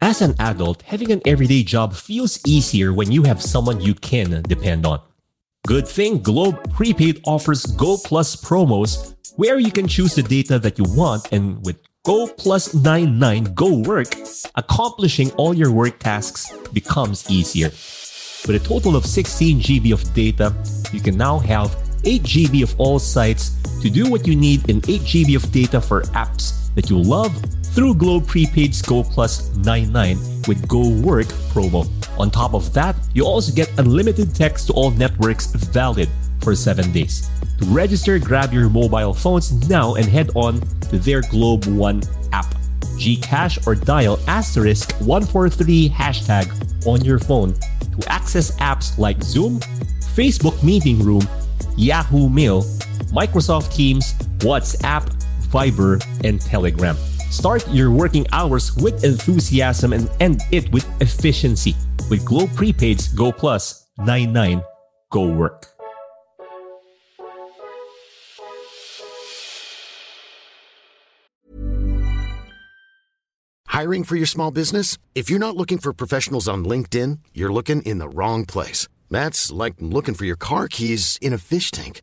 As an adult, having an everyday job feels easier when you have someone you can depend on. Good thing Globe Prepaid offers Go Plus promos where you can choose the data that you want and with Go Plus 99 Go Work, accomplishing all your work tasks becomes easier. With a total of 16 GB of data, you can now have 8 GB of all sites to do what you need and 8 GB of data for apps that you love through Globe Prepaid's Go Plus 99 with Go Work promo. On top of that, you also get unlimited text to all networks valid for 7 days. To register, grab your mobile phones now and head on to their Globe One app. Gcash or dial asterisk 143 hashtag on your phone to access apps like Zoom, Facebook Meeting Room, Yahoo Mail, Microsoft Teams, WhatsApp, Viber, and Telegram. Start your working hours with enthusiasm and end it with efficiency with Globe Prepaid's Go Plus 99 Go Work. Hiring for your small business? If you're not looking for professionals on LinkedIn, you're looking in the wrong place. That's like looking for your car keys in a fish tank.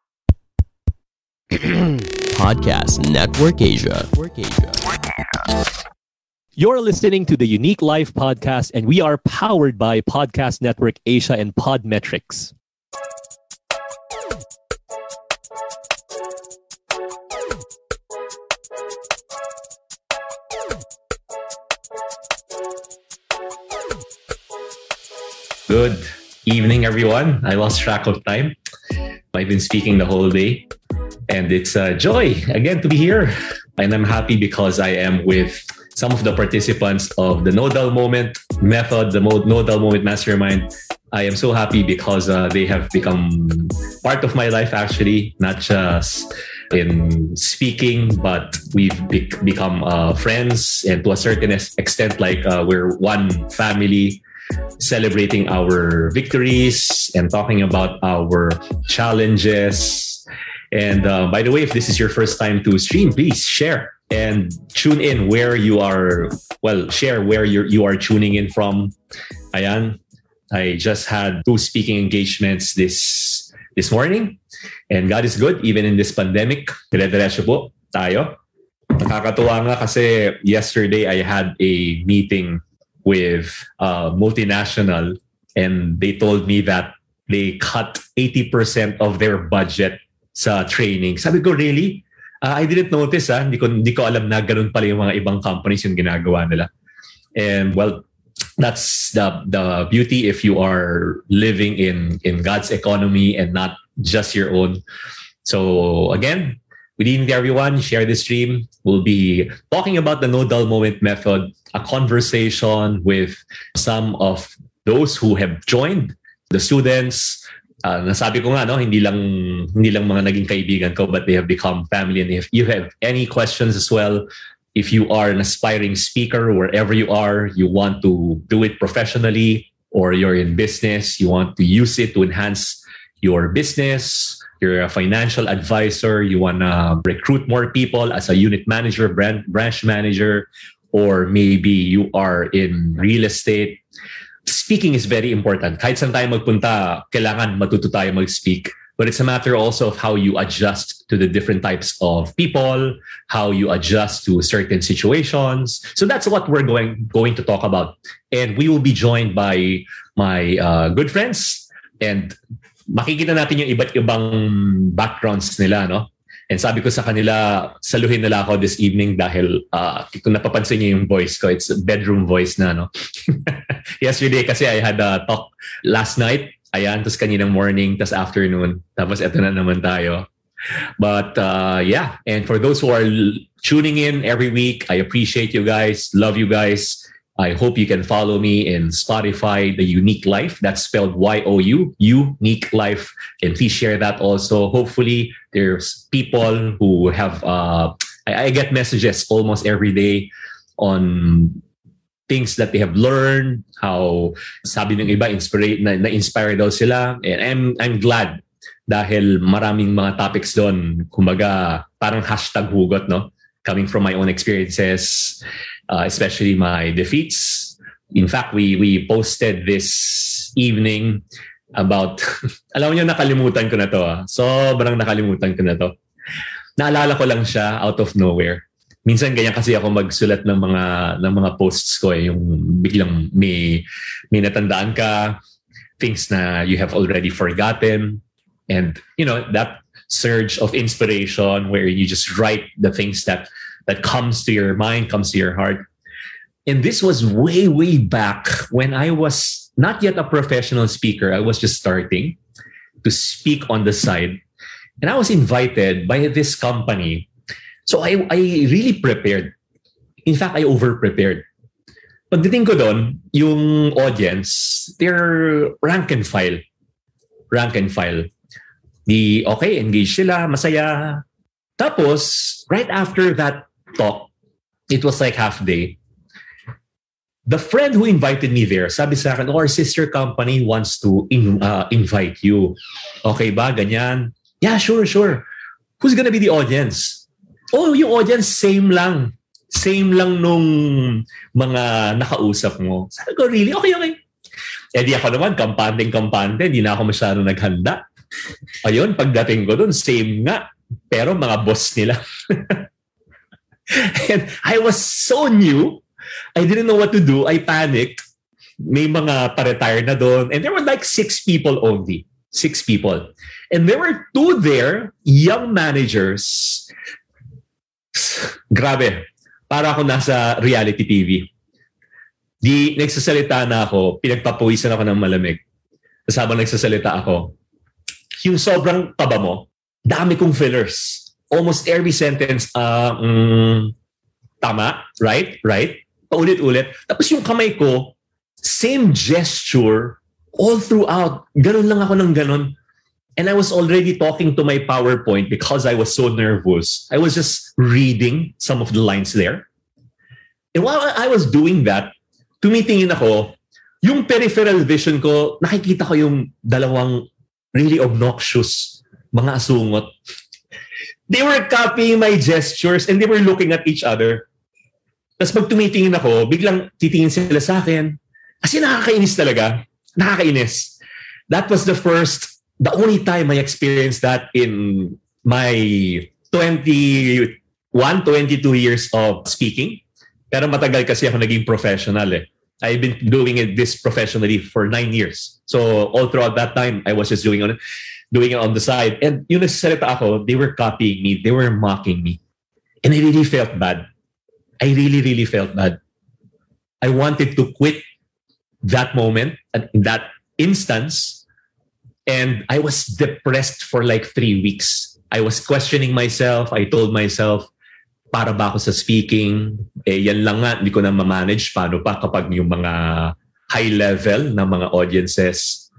Podcast Network Asia. Network Asia. You're listening to the Unique Life podcast, and we are powered by Podcast Network Asia and Podmetrics. Good evening, everyone. I lost track of time. I've been speaking the whole day, and it's a joy again to be here. And I'm happy because I am with some of the participants of the No Dull Moment method, the No Dull Moment Mastermind. I am so happy because uh, they have become part of my life, actually, not just in speaking, but we've be- become uh, friends, and to a certain extent, like uh, we're one family celebrating our victories and talking about our challenges. And uh, by the way, if this is your first time to stream, please share and tune in where you are. Well, share where you're, you are tuning in from. Ayan, I just had two speaking engagements this this morning. And God is good, even in this pandemic. Po tayo. Nakakatuwa nga kasi yesterday I had a meeting with a multinational and they told me that they cut 80% of their budget sa training. Sabi ko, really? Uh, I didn't notice, ah. Hindi ko, hindi ko alam na ganun pala yung mga ibang companies yung ginagawa nila. And well, that's the the beauty if you are living in in God's economy and not just your own. So again, good evening everyone. Share this stream. We'll be talking about the no dull moment method, a conversation with some of those who have joined, the students. Uh, nasabi ko nga, no, hindi lang hindi lang mga naging kaibigan ko, but they have become family. And if you have any questions as well, if you are an aspiring speaker, wherever you are, you want to do it professionally, or you're in business, you want to use it to enhance your business, you're a financial advisor, you want to recruit more people as a unit manager, brand, branch manager, or maybe you are in real estate, speaking is very important. Kahit saan tayo magpunta, kailangan matuto tayo mag-speak. But it's a matter also of how you adjust to the different types of people, how you adjust to certain situations. So that's what we're going going to talk about. And we will be joined by my uh, good friends. And makikita natin yung iba't ibang backgrounds nila, no? And sabi ko sa kanila, saluhin nila ako this evening dahil uh, kung napapansin niyo yung voice ko, it's bedroom voice na, no? Yesterday kasi I had a talk last night. Ayan, tapos kaninang morning, tapos afternoon. Tapos eto na naman tayo. But uh, yeah, and for those who are tuning in every week, I appreciate you guys, love you guys. I hope you can follow me in Spotify, The Unique Life. That's spelled Y O U, Unique Life. And please share that also. Hopefully, there's people who have, uh, I, I get messages almost every day on things that they have learned, how sabi ng iba, inspire, na, na-inspire daw sila. And I'm, I'm glad dahil maraming mga topics doon, kumbaga parang hashtag hugot, no? Coming from my own experiences, uh, especially my defeats. In fact, we we posted this evening about, alam niyo nakalimutan ko na to ah. Sobrang nakalimutan ko na to. Naalala ko lang siya out of nowhere. Minsan ganyan kasi ako magsulat ng mga ng mga posts ko eh, yung biglang may may natandaan ka, things na you have already forgotten and you know that surge of inspiration where you just write the things that that comes to your mind, comes to your heart. And this was way, way back when I was not yet a professional speaker. I was just starting to speak on the side. And I was invited by this company. So I, I really prepared. In fact, I over-prepared. Pagdating ko doon, yung audience, they're rank and file. Rank and file. Di, okay, engage sila, masaya. Tapos, right after that talk, it was like half day. The friend who invited me there, sabi sa akin, oh, our sister company wants to in, uh, invite you. Okay ba? Ganyan. Yeah, sure, sure. Who's gonna be the audience? Oh, yung audience, same lang. Same lang nung mga nakausap mo. Sabi ko, really? Okay, okay. Eh di ako naman, kampante-kampante, hindi na ako masyadong naghanda. Ayun, pagdating ko dun, same nga. Pero mga boss nila. and I was so new. I didn't know what to do. I panicked. May mga pa-retire na doon. And there were like six people only. Six people. And there were two there, young managers. Grabe. Para ako nasa reality TV. Di nagsasalita na ako, pinagpapawisan ako ng malamig. Tapos habang nagsasalita ako, yung sobrang taba mo, dami kong fillers. Almost every sentence, uh, mm, tama, right, right, paulit-ulit. Tapos yung kamay ko, same gesture all throughout. Ganun lang ako ng ganun. And I was already talking to my PowerPoint because I was so nervous. I was just reading some of the lines there. And while I was doing that, tumitingin ako, yung peripheral vision ko, nakikita ko yung dalawang really obnoxious mga asungot. They were copying my gestures and they were looking at each other. Tapos pag tumitingin ako, biglang titingin sila sa akin. Kasi nakakainis talaga. Nakakainis. That was the first, the only time I experienced that in my 21, 22 years of speaking. Pero matagal kasi ako naging professional eh. I've been doing it this professionally for nine years. So all throughout that time, I was just doing on doing it on the side. And yung nagsasalita ako, they were copying me. They were mocking me. And I really felt bad. I really, really felt bad. I wanted to quit that moment, in that instance. And I was depressed for like three weeks. I was questioning myself. I told myself, para ba ako sa speaking? Eh, yan lang nga, hindi ko na ma-manage. Paano pa kapag yung mga high level na mga audiences?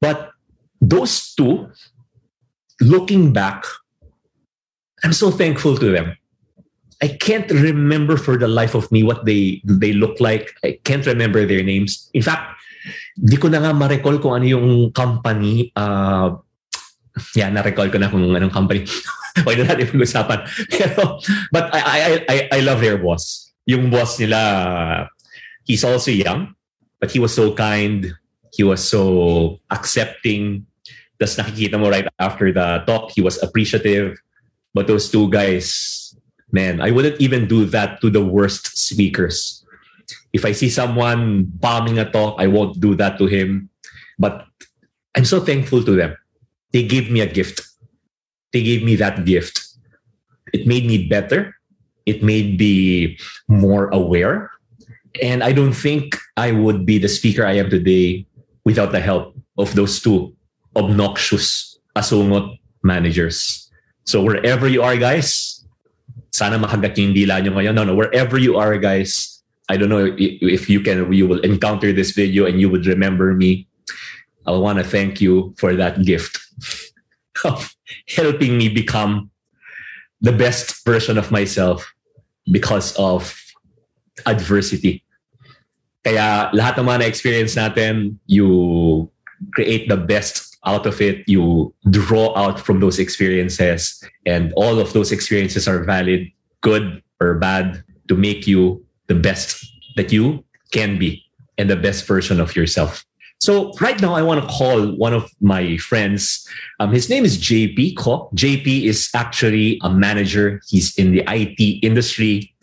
But those two, looking back, I'm so thankful to them. I can't remember for the life of me what they they look like. I can't remember their names. In fact, di ko na nga ma-recall kung ano yung company. Uh, yeah, na-recall ko na kung anong company. Huwag na natin pag-usapan. Pero, but I, I, I, I love their boss. Yung boss nila, he's also young, but he was so kind. He was so accepting. Tapos nakikita mo right after the talk, he was appreciative. But those two guys, man, I wouldn't even do that to the worst speakers. If I see someone bombing a talk, I won't do that to him. But I'm so thankful to them. They gave me a gift. They gave me that gift. It made me better. It made me more aware. And I don't think I would be the speaker I am today without the help of those two obnoxious asungot managers. So wherever you are, guys, sana makagat yung dila nyo ngayon. No, no, wherever you are, guys, I don't know if you can, you will encounter this video and you would remember me. I want to thank you for that gift of helping me become the best version of myself because of adversity. Kaya lahat ng mga na-experience natin, you create the best out of it. You draw out from those experiences. And all of those experiences are valid, good or bad, to make you the best that you can be and the best version of yourself. So right now, I want to call one of my friends. Um, his name is JP Ko. JP is actually a manager. He's in the IT industry.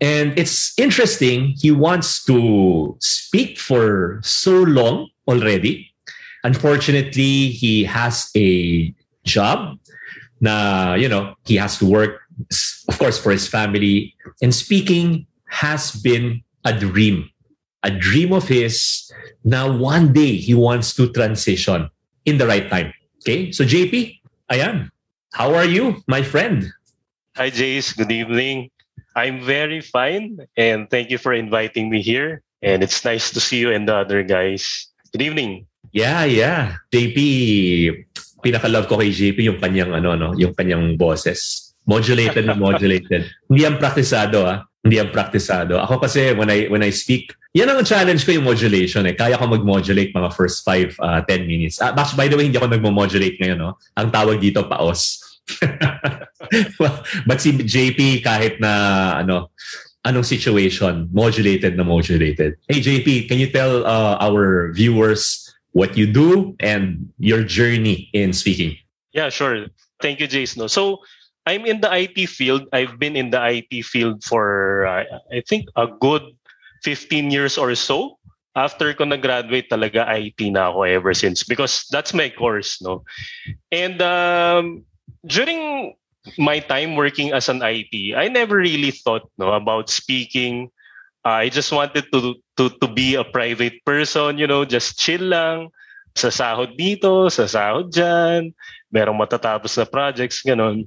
And it's interesting. He wants to speak for so long already. Unfortunately, he has a job. Na, you know, he has to work, of course, for his family. And speaking has been a dream a dream of his now one day he wants to transition in the right time. Okay? So JP, ayan. How are you, my friend? Hi Jace, good evening. I'm very fine and thank you for inviting me here. And it's nice to see you and the other guys. Good evening. Yeah, yeah. JP, pinaka-love ko kay JP yung kanyang ano no, yung kanyang boses. Modulated na modulated. Hindi yan praktisado ah. Hindi yan praktisado. Ako kasi when I when I speak, yan ang challenge ko yung modulation eh. Kaya ko mag-modulate mga first 5, uh, 10 minutes. Uh, by the way, hindi ako nagmo-modulate ngayon. No? Ang tawag dito, paos. But si JP, kahit na ano, anong situation, modulated na modulated. Hey JP, can you tell uh, our viewers what you do and your journey in speaking? Yeah, sure. Thank you, Jace. No, so I'm in the IT field. I've been in the IT field for uh, I think a good 15 years or so. After ko nag-graduate talaga IT na ako ever since because that's my course, no. And um, during my time working as an IT, I never really thought no about speaking. I just wanted to to to be a private person, you know, just chill lang sa sahod dito, sa sahod diyan, merong matatapos na projects ganun.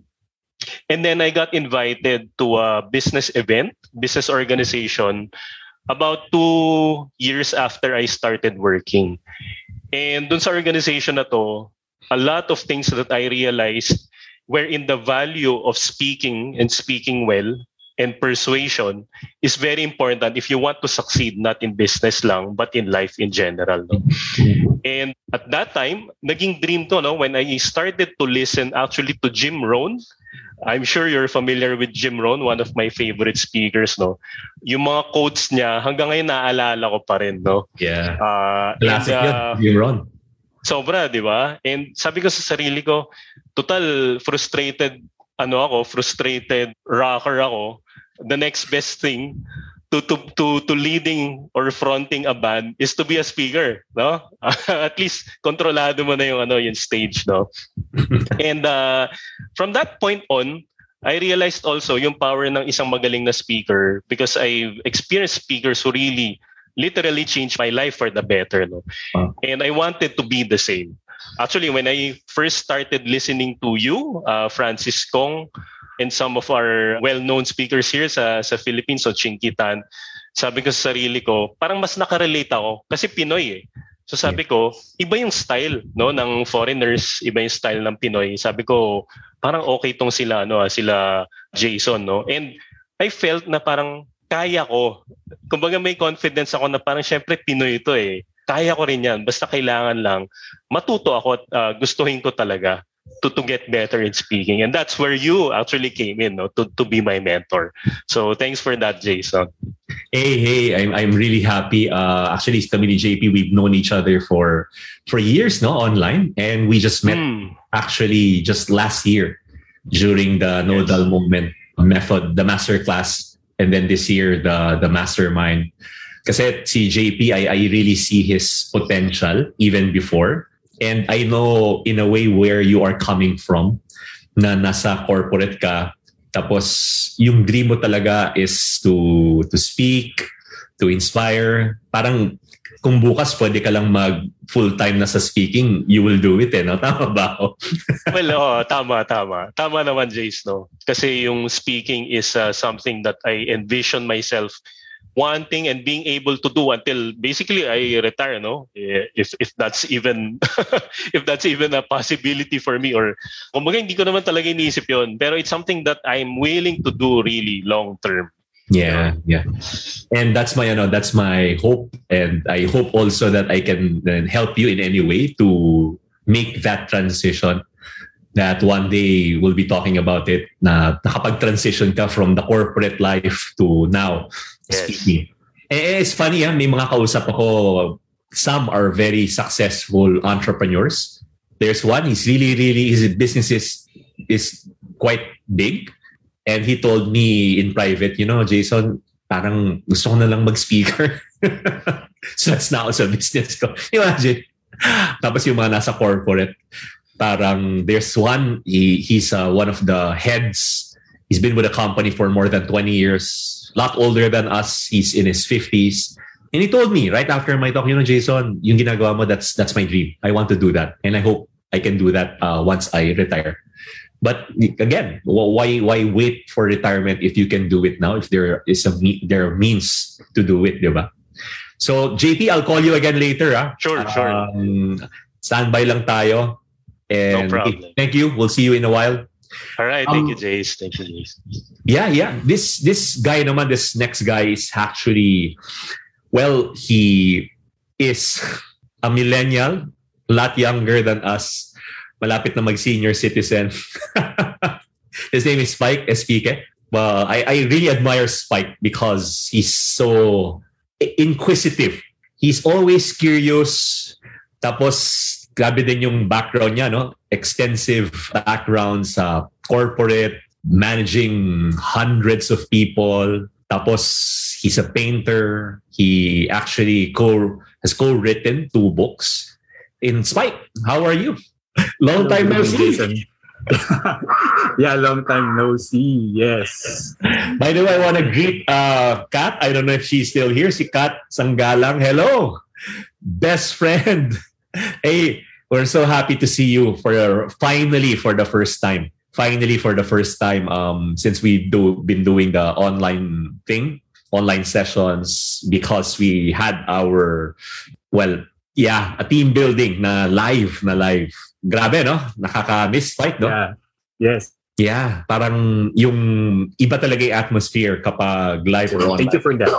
And then I got invited to a business event, business organization about two years after I started working. And dun sa organization na to, a lot of things that I realized were in the value of speaking and speaking well and persuasion is very important if you want to succeed not in business lang but in life in general no? and at that time naging dream to no when I started to listen actually to Jim Rohn I'm sure you're familiar with Jim Rohn, one of my favorite speakers, no? Yung mga quotes niya, hanggang ngayon naaalala ko pa rin, no? Yeah. Uh, Classic and, uh, yun, Jim Rohn. Sobra, di ba? And sabi ko sa sarili ko, total frustrated, ano ako, frustrated rocker ako. The next best thing to to to to leading or fronting a band is to be a speaker no? At least kontrolado mo na yung ano yung stage no? And uh, from that point on I realized also yung power ng isang magaling na speaker because I experienced speakers who really literally changed my life for the better no? Wow. and I wanted to be the same. Actually when I first started listening to you uh, Francis Kong and some of our well-known speakers here sa sa Philippines, so Chinkitan, sabi ko sa sarili ko, parang mas nakarelate ako kasi Pinoy eh. So sabi ko, iba yung style no ng foreigners, iba yung style ng Pinoy. Sabi ko, parang okay tong sila no, ah, sila Jason no. And I felt na parang kaya ko. Kumbaga may confidence ako na parang syempre Pinoy ito eh. Kaya ko rin yan. Basta kailangan lang matuto ako at uh, gustuhin ko talaga to, to get better in speaking. And that's where you actually came in, no, to, to be my mentor. So thanks for that, Jason. Hey, hey, I'm, I'm really happy. Uh, actually, kami ni JP, we've known each other for for years, no, online. And we just met mm. actually just last year during the nodal yes. Movement method, the master class. And then this year, the, the mastermind. Kasi si JP, I, I really see his potential even before And I know in a way where you are coming from na nasa corporate ka tapos yung dream mo talaga is to to speak, to inspire. Parang kung bukas pwede ka lang mag full-time na sa speaking, you will do it eh, no? Tama ba well, oh, tama, tama. Tama naman, Jace, no? Kasi yung speaking is uh, something that I envision myself wanting and being able to do until basically I retire, no? Eh, If if that's even if that's even a possibility for me or kumbaga hindi ko naman talaga iniisip 'yon, pero it's something that I'm willing to do really long term. Yeah, yeah. And that's my, you know, that's my hope. And I hope also that I can then help you in any way to make that transition. That one day we'll be talking about it na nakapag-transition ka from the corporate life to now Yes. speaking. Eh, it's funny, ah, may mga kausap ako, some are very successful entrepreneurs. There's one, he's really, really, his business is, is quite big. And he told me in private, you know, Jason, parang gusto ko na lang mag-speaker. so that's now sa business ko. Imagine. Tapos yung mga nasa corporate, parang there's one, he, he's uh, one of the heads. He's been with the company for more than 20 years, a lot older than us. He's in his 50s. And he told me right after my talk, you know, Jason, yung ginagawa mo, that's, that's my dream. I want to do that. And I hope I can do that uh, once I retire. But again, why why wait for retirement if you can do it now? If there is a there are means to do it, diba? So JP, I'll call you again later. Ah. Sure, sure. Um, standby lang tayo. And No problem. thank you. We'll see you in a while. All right, thank Um, you, Jace. Thank you, Jace. Yeah, yeah. This this guy naman, this next guy is actually, well, he is a millennial, a lot younger than us. Malapit na mag-senior citizen. His name is Spike Espike. Well, I, I really admire Spike because he's so inquisitive. He's always curious. Tapos, grabe din yung background niya, no? Extensive background sa corporate, managing hundreds of people. Tapos, he's a painter. He actually co has co-written two books. In Spike, how are you? Long time no see. Yeah, long time no see. Yes. By the way, I want to greet uh, Kat. I don't know if she's still here. Si Kat Sanggalang. Hello, best friend. Hey, we're so happy to see you for finally for the first time. Finally for the first time um, since we've do, been doing the online thing, online sessions because we had our well, yeah, a team building na live na live. Grabe, no? Nakaka-miss fight, no? Yeah. Yes. Yeah, parang yung iba talaga yung atmosphere kapag live or online. Thank you for that.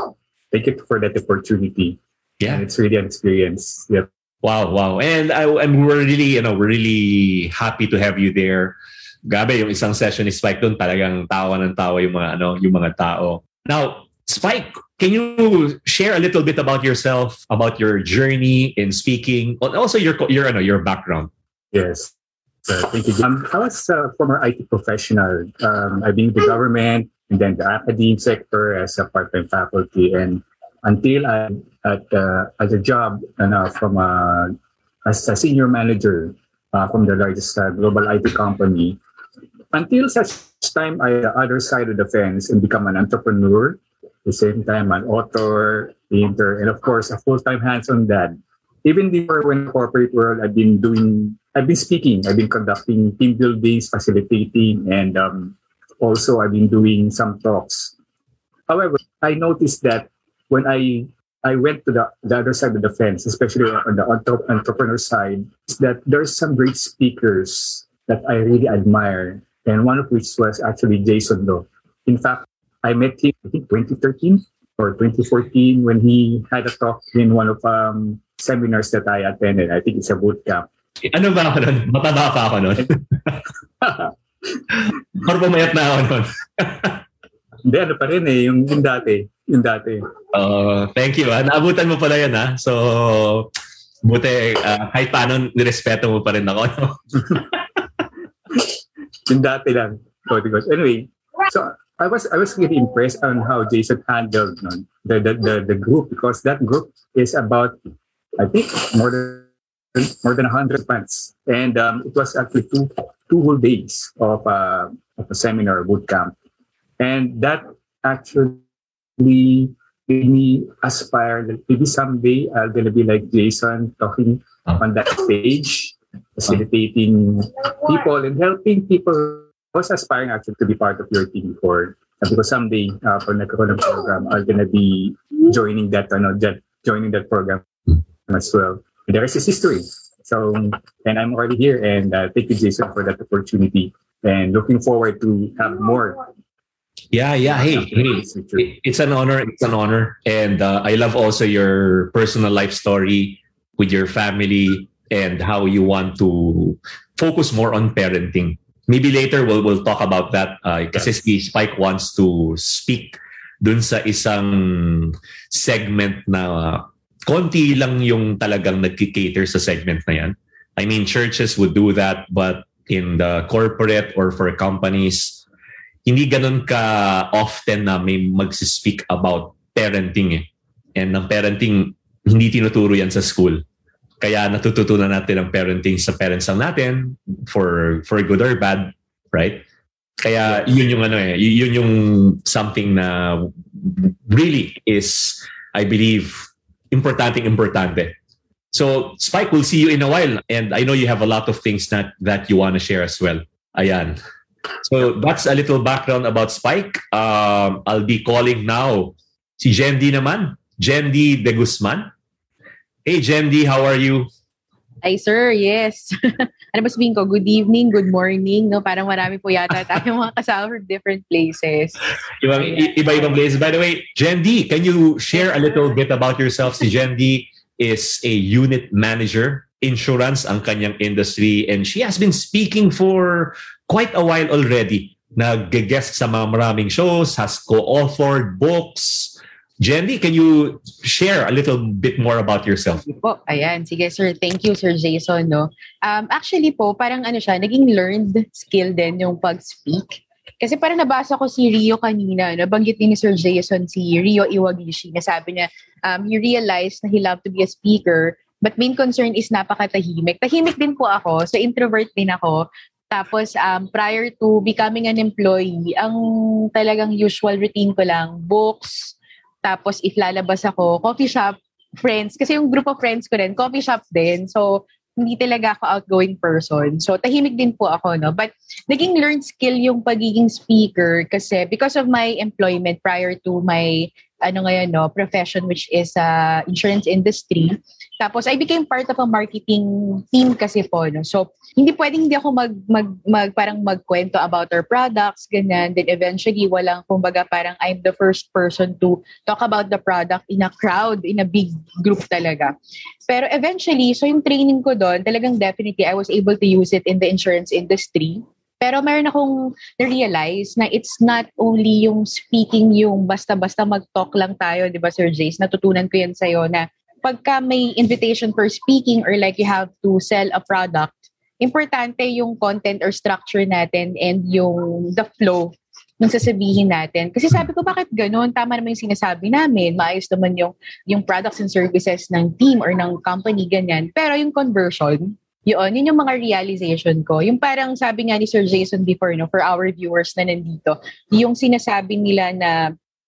Thank you for that opportunity. Yeah. And it's really an experience. Yeah. Wow, wow. And I and we're really, you know, we're really happy to have you there. Grabe, yung isang session ni Spike doon, talagang tawa ng tawa yung mga ano, yung mga tao. Now, Spike, can you share a little bit about yourself, about your journey in speaking, and also your your ano, your background? Yes. So, thank you. Um, I was a former IT professional. Um, I've been in the government and then the academic sector as a part-time faculty. And until I at uh, at a job uh, from a, as a senior manager uh, from the largest uh, global IT company, until such time I the other side of the fence and become an entrepreneur. At the same time, an author, painter, and of course, a full-time hands-on dad even before when corporate world I've been doing I've been speaking, I've been conducting team buildings, facilitating, and um, also I've been doing some talks. However, I noticed that when I I went to the, the other side of the fence, especially on the entre- entrepreneur side, is that there's some great speakers that I really admire, and one of which was actually Jason Lo. In fact, I met him I think 2013 or 2014 when he had a talk in one of um, seminars that I attended. I think it's a boot camp. Ano ba ako nun? Mataba pa ako nun. Or pumayat na ako nun. Hindi, ano pa rin eh, yung, yung dati. Yung dati. Uh, thank you. Ah. Naabutan mo pala yan. Ah. So, buti, ah, kahit paano, nirespeto mo pa rin ako. No? Yung dati lang. Anyway, so I was I was really impressed on how Jason handled no, the, the, the, the group because that group is about, I think, more than more than 100 months. And um, it was actually two, two whole days of, uh, of a seminar boot camp. And that actually made me aspire that maybe someday I'm going to be like Jason talking on that stage, facilitating people and helping people. I was aspiring actually to be part of your team before. Because someday, uh, pag ng program, I'm gonna be joining that, ano, that, joining that program as well. And the rest is history. So, and I'm already here, and uh, thank you, Jason, for that opportunity. And looking forward to have more. Yeah, yeah. Hey, hey, it's an honor. It's an honor, and uh, I love also your personal life story with your family and how you want to focus more on parenting. Maybe later we'll we'll talk about that. Uh, kasi si Spike wants to speak dun sa isang segment na konti lang yung talagang nagki-cater sa segment na yan. I mean, churches would do that, but in the corporate or for companies, hindi ganun ka often na may magsispeak about parenting eh. And ng parenting, hindi tinuturo yan sa school. Kaya natututunan natin ang parenting sa parents lang natin for for good or bad, right? Kaya yun yung ano eh, yun yung something na really is I believe importante importante. So Spike, we'll see you in a while and I know you have a lot of things that that you want to share as well. Ayan. So that's a little background about Spike. Um, I'll be calling now si Jendi naman. Jendi De Guzman. Hey Jendi, how are you? Hi sir, yes. ano ba sabihin ko? Good evening, good morning. No? Parang marami po yata tayong mga kasama from different places. Ibang, iba-ibang places. By the way, Jendi, can you share a little bit about yourself? Si Jendi is a unit manager insurance ang kanyang industry and she has been speaking for quite a while already. Nag-guest sa mga maraming shows, has co-authored books, Jendy, can you share a little bit more about yourself? Po, ayan. Sige, sir. Thank you, Sir Jason. No? Um, actually po, parang ano siya, naging learned skill din yung pag-speak. Kasi parang nabasa ko si Rio kanina, nabanggit din ni Sir Jason si Rio Iwagishi, na sabi niya, um, he realized na he loved to be a speaker, but main concern is napakatahimik. Tahimik din po ako, so introvert din ako. Tapos, um, prior to becoming an employee, ang talagang usual routine ko lang, books, tapos if lalabas ako, coffee shop, friends. Kasi yung group of friends ko rin, coffee shop din. So, hindi talaga ako outgoing person. So, tahimik din po ako, no? But, naging learned skill yung pagiging speaker kasi because of my employment prior to my, ano ngayon, no, profession, which is uh, insurance industry, tapos I became part of a marketing team kasi po. No? So, hindi pwedeng hindi ako mag, mag, mag parang magkwento about our products, ganyan. Then eventually, walang, kumbaga parang I'm the first person to talk about the product in a crowd, in a big group talaga. Pero eventually, so yung training ko doon, talagang definitely I was able to use it in the insurance industry. Pero meron akong na-realize na it's not only yung speaking, yung basta-basta mag-talk lang tayo, di ba Sir Jace? Natutunan ko yan sa'yo na pagka may invitation for speaking or like you have to sell a product, importante yung content or structure natin and yung the flow ng sasabihin natin. Kasi sabi ko, bakit ganun? Tama naman yung sinasabi namin. Maayos naman yung, yung products and services ng team or ng company, ganyan. Pero yung conversion, yun, yun yung mga realization ko. Yung parang sabi nga ni Sir Jason before, no, for our viewers na nandito, yung sinasabi nila na,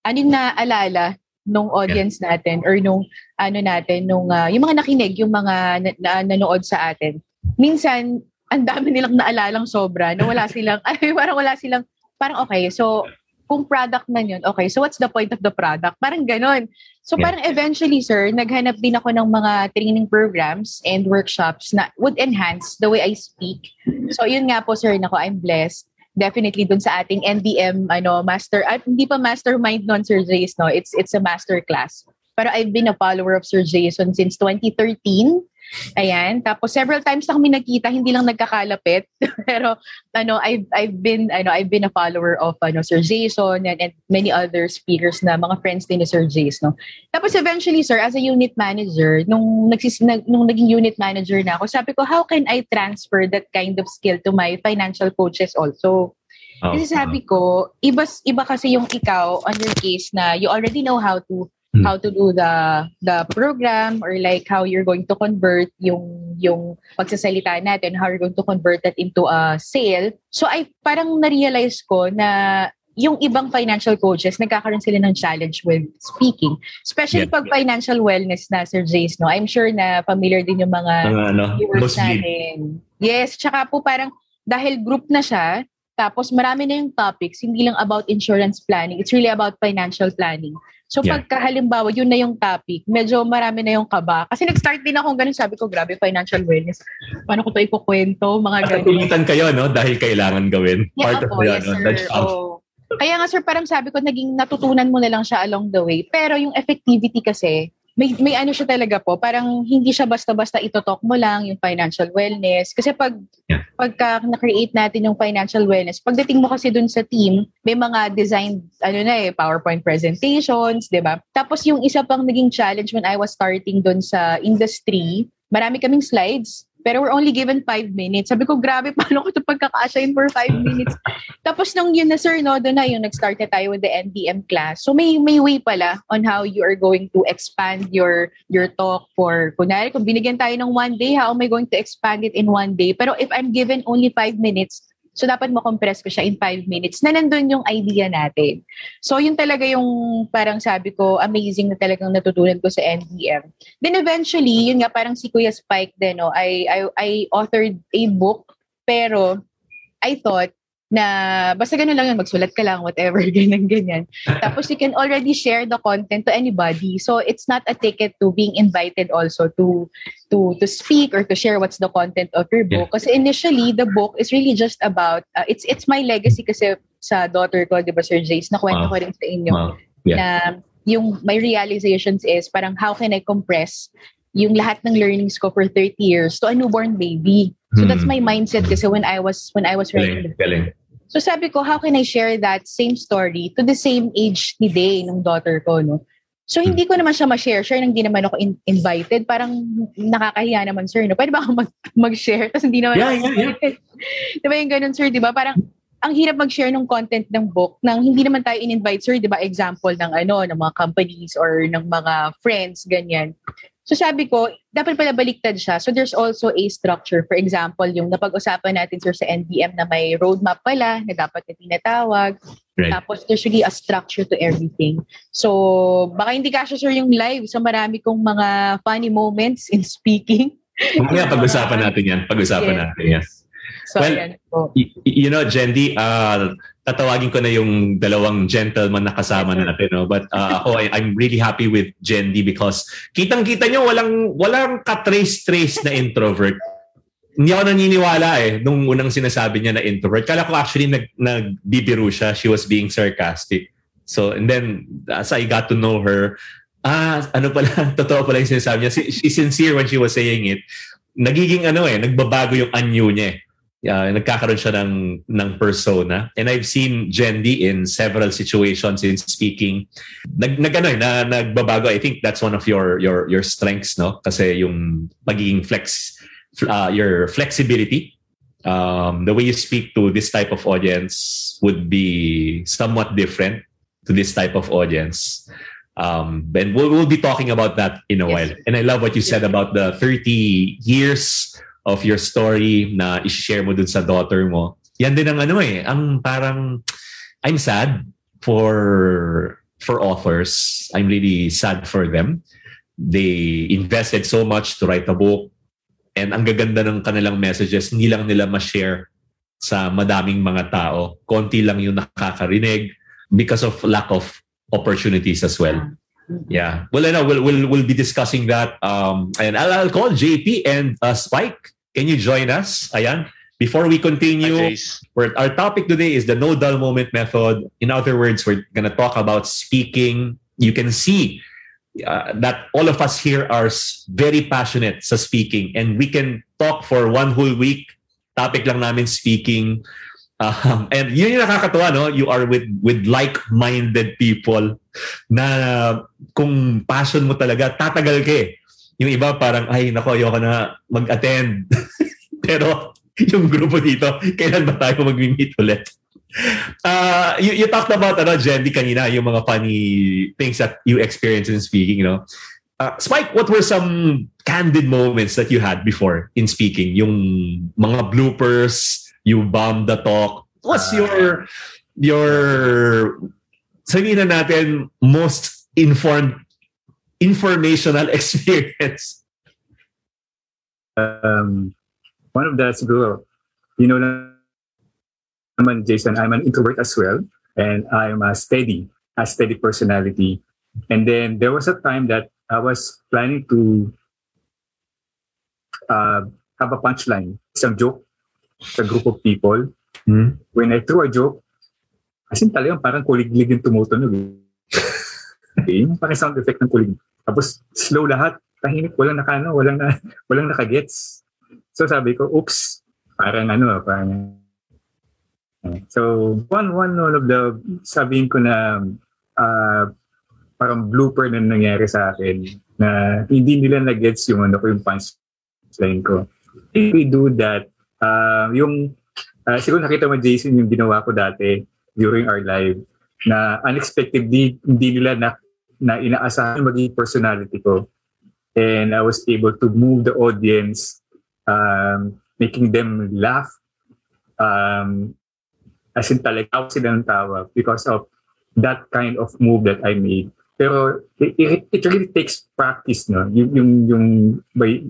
ano yung naalala nung audience natin or nung ano natin nung uh, yung mga nakinig yung mga na, na, nanood sa atin. Minsan ang dami nilang naalalang sobra na wala silang ay parang wala silang parang okay so kung product man yun okay so what's the point of the product? Parang ganon so yeah. parang eventually sir naghanap din ako ng mga training programs and workshops na would enhance the way I speak. So yun nga po sir nako I'm blessed definitely dun sa ating NDM ano master at hindi pa mastermind non Sir Jace no? It's it's a master class. Pero I've been a follower of Sir Jason since 2013 Ayan. Tapos several times na kami nagkita, hindi lang nagkakalapit. Pero ano, I've I've been ano, I've been a follower of ano Sir Jason and, and many other speakers na mga friends din ni Sir Jason. No? Tapos eventually, sir, as a unit manager, nung nagsis nag, nung naging unit manager na ako, sabi ko, how can I transfer that kind of skill to my financial coaches also? Oh, kasi sabi ko, iba, iba kasi yung ikaw on your case na you already know how to mm. how to do the the program or like how you're going to convert yung yung pagsasalita natin, how you're going to convert that into a sale. So I parang na-realize ko na yung ibang financial coaches, nagkakaroon sila ng challenge with speaking. Especially yeah. pag financial wellness na, Sir Jace, no? I'm sure na familiar din yung mga uh, ano, viewers natin. Yes, tsaka po parang dahil group na siya, Tapos marami na yung topics, hindi lang about insurance planning. It's really about financial planning. So Yeah. pagka halimbawa, yun na yung topic, medyo marami na yung kaba. Kasi nag-start din ako ganun, sabi ko, grabe, financial wellness. Paano ko to ikukwento, mga ganun. Napilitan kayo, no? Dahil kailangan gawin. Yeah, Part of opo, the, yes, ano, sir. job. Oo. Kaya nga, sir, parang sabi ko, naging natutunan mo na lang siya along the way. Pero yung effectivity kasi, may, may ano siya talaga po, parang hindi siya basta-basta itotalk mo lang yung financial wellness. Kasi pag, Yeah. pagka na-create natin yung financial wellness, pagdating mo kasi dun sa team, may mga designed, ano na eh, PowerPoint presentations, di ba? Tapos yung isa pang naging challenge when I was starting dun sa industry, marami kaming slides, pero we're only given five minutes. Sabi ko, grabe, paano ko ito pagkakasyain for five minutes? Tapos nung yun na sir, no, doon na yung nag-start na tayo with the NDM class. So may may way pala on how you are going to expand your your talk for, kunwari, kung binigyan tayo ng one day, how am I going to expand it in one day? Pero if I'm given only five minutes, so dapat mo-compress ko siya in five minutes na nandun yung idea natin. So yun talaga yung parang sabi ko, amazing na talagang natutunan ko sa NDM. Then eventually, yun nga parang si Kuya Spike din, no, I, I, I authored a book, pero I thought na basta ganun lang yun, magsulat ka lang, whatever, ganyan, ganyan. Tapos you can already share the content to anybody. So it's not a ticket to being invited also to to to speak or to share what's the content of your book. Kasi initially, the book is really just about, uh, it's it's my legacy kasi sa daughter ko, di ba, Sir Jace, nakwento Wow. ko rin sa inyo Wow. Yeah. na yung my realizations is parang how can I compress yung lahat ng learnings ko for 30 years to a newborn baby. So that's Hmm. my mindset kasi when I was when I was writing the Galing, galing. So sabi ko, how can I share that same story to the same age ni Day, ng daughter ko, no? So hindi ko naman siya ma-share. Share nang hindi naman ako in- invited. Parang nakakahiya naman, sir, no? Pwede ba ako mag- mag-share? Tapos hindi naman Yeah, ako yeah, yeah. invited. Di ba yung ganun, sir? Di ba? Parang ang hirap mag-share ng content ng book nang hindi naman tayo in-invite, sir. Di ba? Example ng ano, ng mga companies or ng mga friends, ganyan. So sabi ko, dapat pala baliktad siya. So there's also a structure. For example, yung napag-usapan natin sir sa NDM na may roadmap pala na dapat na tinatawag. Right. Tapos there's really a structure to everything. So baka hindi kasya sir yung live. So marami kong mga funny moments in speaking. Mamaya pag-usapan natin yan. Pag-usapan Yeah. natin yan. So Well, ayan po. Y- you know, Jendi, uh, tatawagin ko na yung dalawang gentleman na kasama sir. natin. No? But uh, ako, I, I'm really happy with Jendi because kitang-kita nyo, walang, walang ka-trace-trace na introvert. Hindi ako naniniwala eh nung unang sinasabi niya na introvert. Kala ko actually nag, nagbibiro siya. She was being sarcastic. So, and then, as I got to know her, ah, ano pala, totoo pala yung sinasabi niya. She- She's sincere when she was saying it. Nagiging ano eh, nagbabago yung anyo niya eh uh, nagkakaroon siya ng, ng persona. And I've seen Jendi in several situations in speaking. Nag, nag ano, eh, na, nagbabago. I think that's one of your your your strengths, no? Kasi yung pagiging flex, uh, your flexibility. Um, the way you speak to this type of audience would be somewhat different to this type of audience. Um, and we'll, we'll be talking about that in a Yes. while. And I love what you said about the 30 years of your story na i-share mo dun sa daughter mo. Yan din ang ano eh, ang parang I'm sad for for authors. I'm really sad for them. They invested so much to write a book and ang gaganda ng kanilang messages, hindi lang nila ma-share sa madaming mga tao. Konti lang yung nakakarinig because of lack of opportunities as well. Yeah. Well, I know we'll we'll, we'll be discussing that. Um, and I'll, I'll call JP and uh, Spike. Can you join us? Ayan. Before we continue, we're, our topic today is the no dull moment method. In other words, we're going to talk about speaking. You can see uh, that all of us here are very passionate sa speaking and we can talk for one whole week. Topic lang namin speaking. Um, and yun yung nakakatuwa, no? You are with with like-minded people na kung passion mo talaga, tatagal ka eh. Yung iba parang, ay, nako, ayoko na mag-attend. Pero yung grupo dito, kailan ba tayo mag-meet ulit? Uh, you, you talked about, ano, Jendy, kanina, yung mga funny things that you experience in speaking, you know. Uh, Spike, what were some candid moments that you had before in speaking? Yung mga bloopers, you bombed the talk. What's Ah. your, your, sabihin na natin, most informed, informational experience? Um, one of that siguro, you know, naman, Jason, I'm an introvert as well. And I'm a steady, a steady personality. And then there was a time that I was planning to uh, have a punchline, some joke sa group of people. Hmm? When I threw a joke, as in talagang parang kuliglig yung tumutunog. eh. yung parang sound effect ng kulig. Tapos slow lahat, tahimik, walang nakano, walang na, walang nakagets. So sabi ko, oops, parang ano, parang So, one, one, one of the, sabihin ko na uh, parang blooper na nangyari sa akin na hindi nila na-gets yung ano ko, yung punchline ko. If we do that, uh, yung, uh, siguro nakita mo Jason yung ginawa ko dati during our live na unexpectedly hindi nila na, na inaasahan yung magiging personality ko. And I was able to move the audience, um, making them laugh, um, as in talaga sila ng tawa because of that kind of move that I made. Pero it, it, it really takes practice, no? Yung, yung, yung by,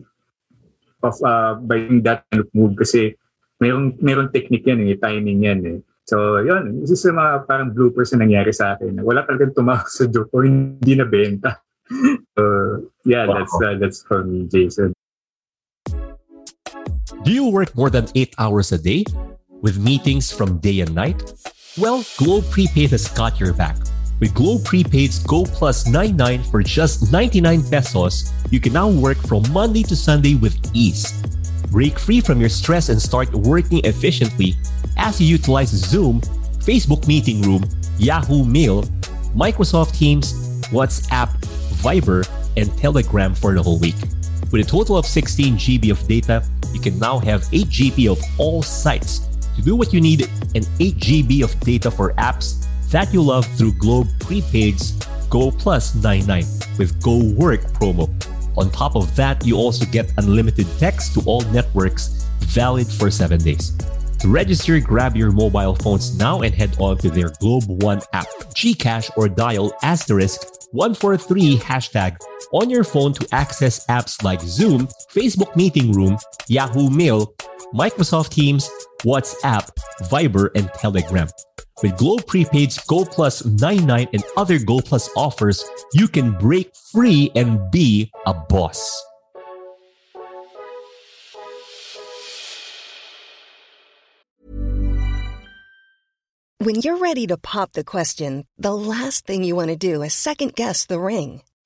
of, uh, by that kind of move kasi mayroong, mayroong technique yan, eh, timing yan eh. So, yun, isa sa mga parang bloopers na nangyari sa akin. Wala talagang tumawag sa joke o hindi na benta. so, yeah, Wow. that's uh, that's for me, Jason. Do you work more than eight hours a day with meetings from day and night? Well, Globe Prepaid has got your back. With Globe Prepaid's Go Plus 99 for just 99 pesos, you can now work from Monday to Sunday with ease. Break free from your stress and start working efficiently as you utilize Zoom, Facebook Meeting Room, Yahoo Mail, Microsoft Teams, WhatsApp, Viber, and Telegram for the whole week. With a total of 16 GB of data, you can now have 8 GB of all sites to do what you need and 8 GB of data for apps that you love through Globe Prepaid's Go Plus 99 with Go Work promo. On top of that, you also get unlimited text to all networks valid for 7 days. To register, grab your mobile phones now and head on to their Globe One app, Gcash or dial asterisk 143 hashtag on your phone to access apps like Zoom, Facebook Meeting Room, Yahoo Mail, Microsoft Teams, WhatsApp, Viber, and Telegram. With Globe Prepaid's Go Plus 99 and other Go Plus offers, you can break free and be a boss. When you're ready to pop the question, the last thing you want to do is second guess the ring.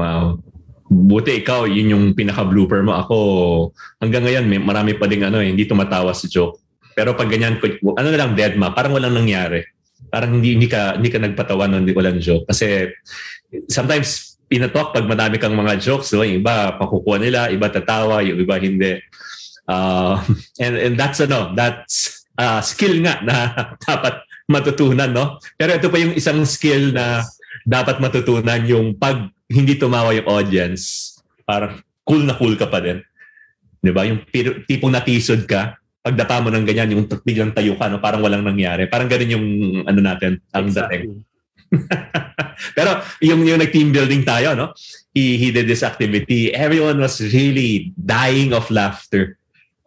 Wow. Buti ikaw, yun yung pinaka-blooper mo. Ako, hanggang ngayon, may, marami pa ding ano, eh, hindi tumatawa sa joke. Pero pag ganyan, ano na lang, dead ma, parang walang nangyari. Parang hindi, hindi ka, hindi ka nagpatawa ng walang joke. Kasi sometimes, pinatalk pag madami kang mga jokes, no? yung iba pakukuha nila, iba tatawa, yung iba hindi. Uh, and, and that's ano, that's uh, skill nga na dapat matutunan, no? Pero ito pa yung isang skill na dapat matutunan yung pag hindi tumawa yung audience, parang cool na cool ka pa din. Di ba? Yung tipong natisod ka, pagdapa mo ng ganyan, yung biglang tayo ka, no? parang walang nangyari. Parang ganun yung ano natin, ang dating. Pero yung, yung nag-team building tayo, no? He, he did this activity. Everyone was really dying of laughter.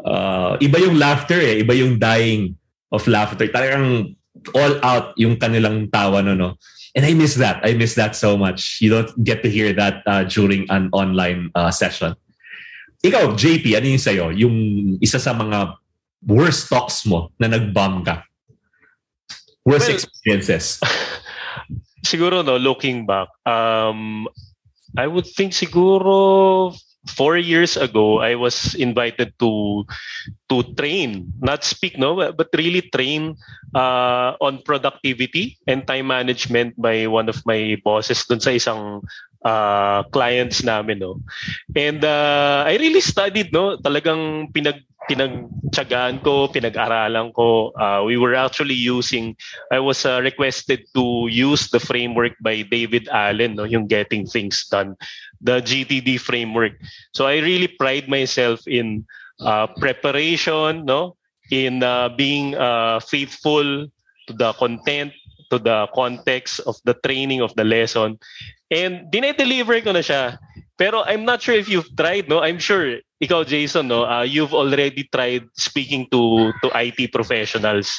Uh, iba yung laughter eh. Iba yung dying of laughter. Talagang all out yung kanilang tawa, no? no? And I miss that. I miss that so much. You don't get to hear that uh, during an online uh, session. Ikaw, JP, ano yung sa'yo? Yung isa sa mga worst talks mo na nag-bomb ka? Worst well, experiences? siguro, no, looking back, um, I would think siguro four years ago, I was invited to to train, not speak, no, but really train uh, on productivity and time management by one of my bosses dun sa isang uh, clients namin, no. And uh, I really studied, no, talagang pinag pinagtyagaan ko, pinag-aralan ko. Uh, we were actually using, I was uh, requested to use the framework by David Allen, no, yung Getting Things Done, the GTD framework. So I really pride myself in uh, preparation, no, in uh, being uh, faithful to the content, to the context of the training of the lesson. And dinedeliver ko na siya. Pero I'm not sure if you've tried, no? I'm sure ikaw Jason, no, uh, you've already tried speaking to to IT professionals.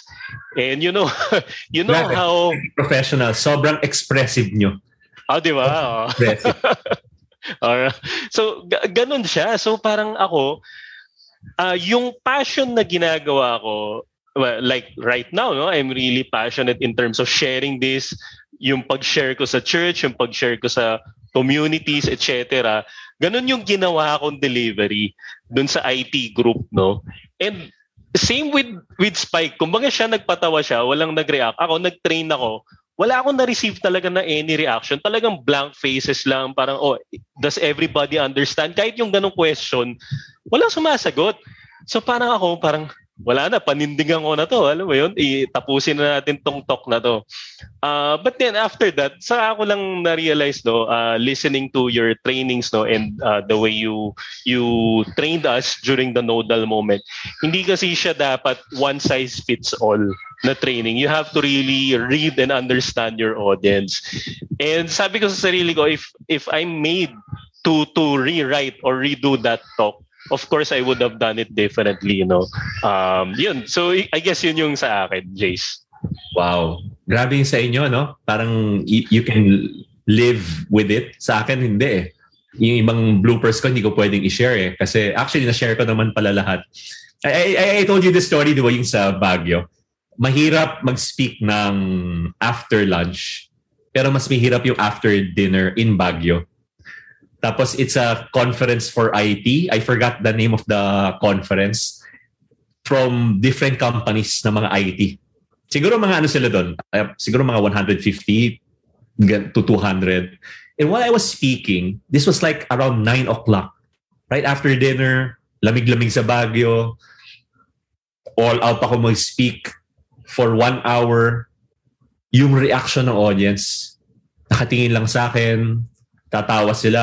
And you know, you know Grabe. how professional, sobrang expressive nyo. Ah, di ba? Oh. Expressive. Alright. So g- ganun siya. So parang ako uh, yung passion na ginagawa ko well, like right now, no, I'm really passionate in terms of sharing this, yung pag-share ko sa church, yung pag-share ko sa communities, etc. Ganun yung ginawa kong delivery dun sa IT group, no? And same with with Spike. Kumbaga siya nagpatawa siya, walang nag-react. Ako, nag-train ako. Wala akong na-receive talaga na any reaction. Talagang blank faces lang. Parang, oh, does everybody understand? Kahit yung ganong question, walang sumasagot. So parang ako, parang, wala na, panindigan ko na to. Alam mo yun, itapusin na natin tong talk na to. Uh, but then after that, sa ako lang na-realize, no, uh, listening to your trainings no, and uh, the way you you trained us during the nodal moment, hindi kasi siya dapat one size fits all na training. You have to really read and understand your audience. And sabi ko sa sarili ko, if if I'm made to to rewrite or redo that talk, of course I would have done it differently, you know. Um, yun. So I guess yun yung sa akin, Jace. Wow. Grabe yung sa inyo, no? Parang you can live with it. Sa akin, hindi eh. Yung ibang bloopers ko, hindi ko pwedeng i-share eh. Kasi actually, na-share ko naman pala lahat. I, I, I told you the story, di yung sa Baguio. Mahirap mag-speak ng after lunch, pero mas mahirap yung after dinner in Baguio tapos it's a conference for IT. I forgot the name of the conference from different companies na mga IT. Siguro mga ano sila doon, siguro mga 150 to 200. And while I was speaking, this was like around 9 o'clock. Right after dinner, lamig-lamig sa Baguio. All out ako mag-speak for one hour. Yung reaction ng audience, nakatingin lang sa akin, tatawa sila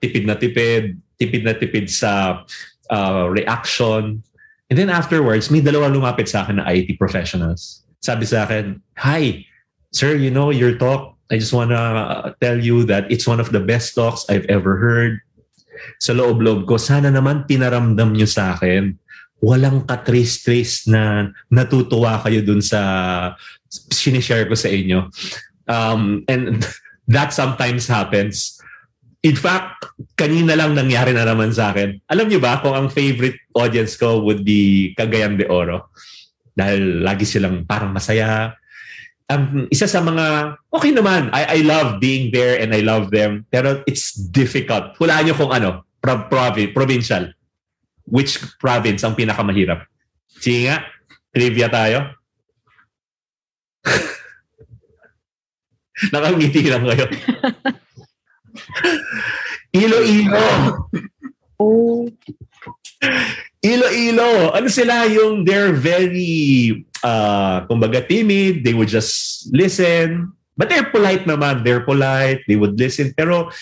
tipid na tipid, tipid na tipid sa uh, reaction. And then afterwards, may dalawa lumapit sa akin na IT professionals. Sabi sa akin, Hi, sir, you know, your talk, I just wanna tell you that it's one of the best talks I've ever heard. Sa loob-loob ko, sana naman pinaramdam nyo sa akin. Walang katrace-trace na natutuwa kayo dun sa sinishare ko sa inyo. Um, and that sometimes happens In fact, kanina lang nangyari na naman sa akin. Alam niyo ba kung ang favorite audience ko would be Cagayan de Oro? Dahil lagi silang parang masaya. Um, isa sa mga, okay naman, I, I love being there and I love them. Pero it's difficult. Hulaan niyo kung ano, pro- provi- provincial. Which province ang pinakamahirap? Sige nga, trivia tayo. Nakangiti lang kayo. Ilo-ilo. Oh. Ilo-ilo. Ano sila yung they're very uh, kumbaga timid. They would just listen. But they're polite naman. They're polite. They would listen. Pero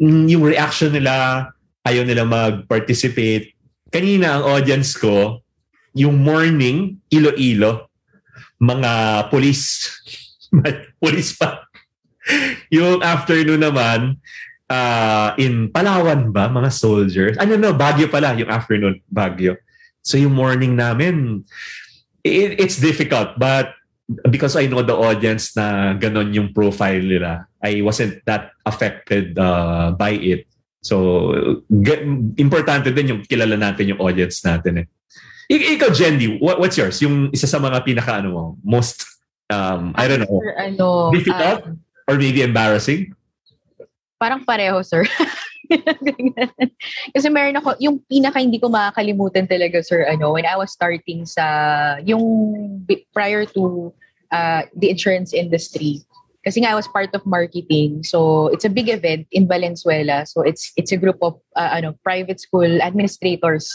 mm, yung reaction nila, ayaw nila mag-participate. Kanina ang audience ko, yung morning, ilo-ilo. Mga police. police pa yung afternoon naman, uh, in Palawan ba, mga soldiers? Ano no, Baguio pala, yung afternoon, Baguio. So yung morning namin, it, it's difficult. But because I know the audience na ganon yung profile nila, I wasn't that affected uh, by it. So, get, importante din yung kilala natin yung audience natin eh. I- ikaw, Jendy, what, what's yours? Yung isa sa mga pinaka ano mo, most Um, I don't know. Sir, ano, Difficult um, or maybe embarrassing? parang pareho, sir. Kasi meron ako, yung pinaka hindi ko makakalimutan talaga, sir, ano, when I was starting sa, yung prior to uh, the insurance industry, kasi nga I was part of marketing. So, it's a big event in Valenzuela. So, it's it's a group of uh, ano, private school administrators.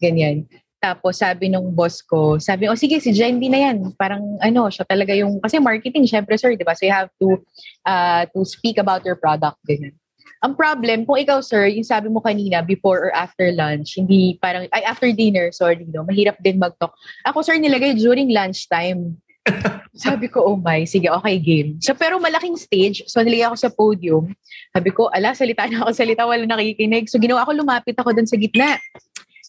Ganyan. Tapos sabi nung boss ko, sabi, oh sige, si Jendy na yan. Parang ano, siya talaga yung, kasi marketing, syempre sir, di ba? So you have to, uh, to speak about your product. Ganyan. Ang problem, kung ikaw sir, yung sabi mo kanina, before or after lunch, hindi parang, ay after dinner, sorry, no, mahirap din mag-talk. Ako sir, nilagay during lunchtime. sabi ko, oh my, sige, okay, game. So, pero malaking stage, so nilagay ako sa podium. Sabi ko, ala, salita na ako, salita, wala nakikinig. So, ginawa ko, lumapit ako dun sa gitna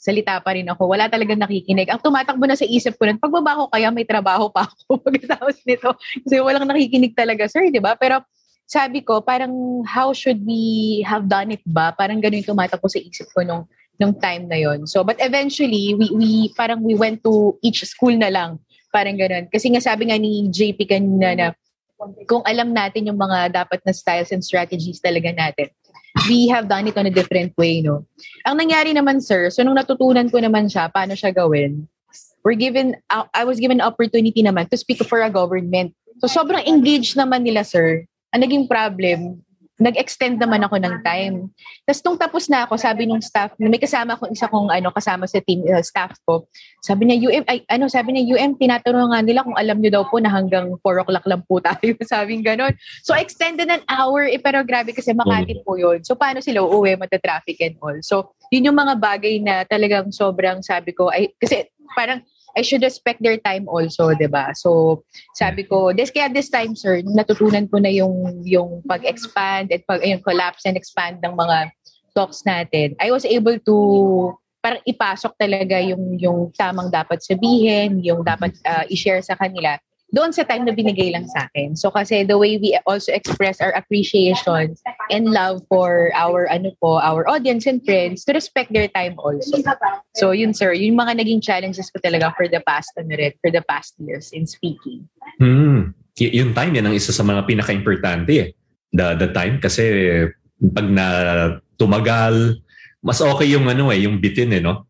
salita pa rin ako. Wala talagang nakikinig. Ang tumatakbo na sa isip ko nun, pagbaba ko kaya may trabaho pa ako pagkatapos nito. Kasi walang nakikinig talaga, sir, di ba? Pero sabi ko, parang how should we have done it ba? Parang ganun yung tumatakbo sa isip ko nung nung time na yon. So, but eventually, we, we parang we went to each school na lang. Parang ganun. Kasi nga sabi nga ni JP kanina na kung alam natin yung mga dapat na styles and strategies talaga natin, we have done it on a different way, no? Ang nangyari naman, sir, so nung natutunan ko naman siya, paano siya gawin, we're given, I was given opportunity naman to speak for a government. So sobrang engaged naman nila, sir. Ang naging problem, nag-extend naman ako ng time. Tapos nung tapos na ako, sabi nung staff, may kasama ko isa kong ano kasama sa team uh, staff ko. Sabi niya UM ay ano sabi niya UM tinatanong nga nila kung alam niyo daw po na hanggang 4 o'clock lang po tayo. Sabi ganon. So extended an hour eh, pero grabe kasi Makati po 'yon. So paano sila uuwi mata-traffic and all. So yun yung mga bagay na talagang sobrang sabi ko ay kasi parang I should respect their time also, 'di ba? So, sabi ko, this kaya this time, sir, natutunan ko na yung yung pag-expand at pag yung collapse and expand ng mga talks natin. I was able to parang ipasok talaga yung yung tamang dapat sabihin, yung dapat uh, i-share sa kanila doon sa time na binigay lang sa akin. So kasi the way we also express our appreciation and love for our ano po, our audience and friends to respect their time also. So yun sir, yung mga naging challenges ko talaga for the past ano rin, for the past years in speaking. Hmm. Y- yung time yan ang isa sa mga pinaka-importante eh. The, the time kasi pag na tumagal, mas okay yung ano eh, yung bitin eh, no?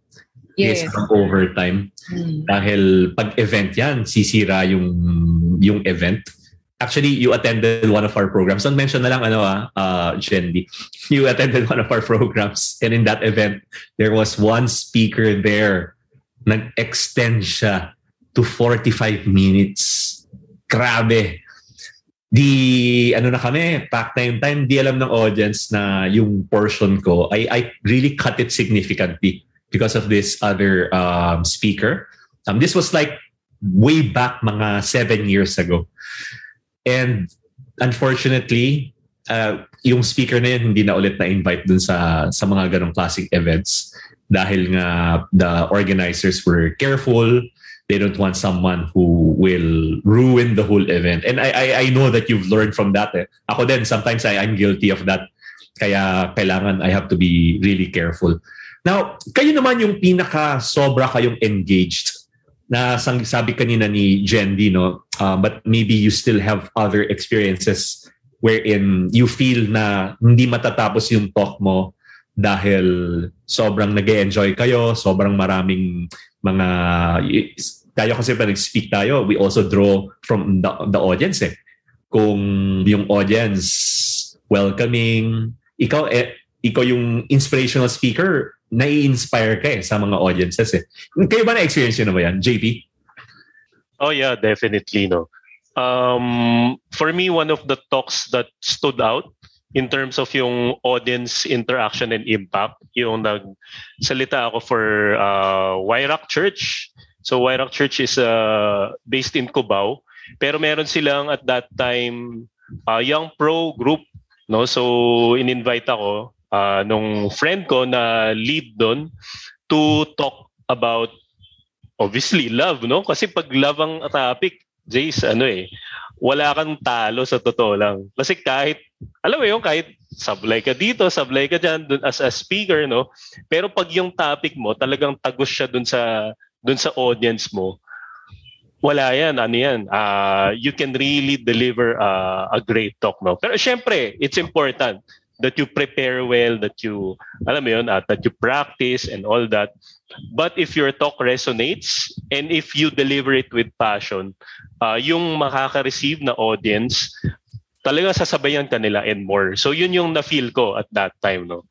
Yes. Yes, overtime. Hmm. Dahil pag event yan, sisira yung yung event. Actually, you attended one of our programs. So, mention na lang, ano ah, uh, Jendi. You attended one of our programs. And in that event, there was one speaker there. Nag-extend siya to 45 minutes. Grabe. Di, ano na kami, pack time time, di alam ng audience na yung portion ko, I, I really cut it significantly because of this other um, speaker. Um, this was like way back mga seven years ago. And unfortunately, uh, yung speaker na yun hindi na ulit na-invite dun sa, sa mga ganong classic events dahil nga the organizers were careful. They don't want someone who will ruin the whole event. And I, I, I know that you've learned from that. Eh. Ako din, sometimes I, I'm guilty of that. Kaya kailangan I have to be really careful. Now, kayo naman yung pinaka sobra kayong engaged na sabi kanina ni Jendi, no? Uh, but maybe you still have other experiences wherein you feel na hindi matatapos yung talk mo dahil sobrang nag enjoy kayo, sobrang maraming mga... Tayo kasi pa nag-speak tayo, we also draw from the, the audience eh. Kung yung audience welcoming, ikaw, eh, ikaw yung inspirational speaker, nai-inspire ka eh sa mga audiences eh. Kayo ba na-experience yun na ba yan, JP? Oh yeah, definitely no. Um, for me, one of the talks that stood out in terms of yung audience interaction and impact, yung nagsalita ako for uh, Wyrock Church. So Wyrock Church is uh, based in Cubao, pero meron silang at that time uh, young pro group, no? So in-invite ako uh, nung friend ko na lead doon to talk about obviously love, no? Kasi pag love ang topic, Jace, ano eh, wala kang talo sa totoo lang. Kasi kahit, alam mo yun, kahit sablay ka dito, sablay ka dyan dun as a speaker, no? Pero pag yung topic mo, talagang tagos siya dun sa, dun sa audience mo, wala yan, ano yan, uh, you can really deliver uh, a great talk, no? Pero syempre, it's important that you prepare well, that you, alam mo yun, uh, that you practice and all that. But if your talk resonates and if you deliver it with passion, uh, yung makaka-receive na audience, talaga sasabayan ka nila and more. So yun yung na-feel ko at that time, no?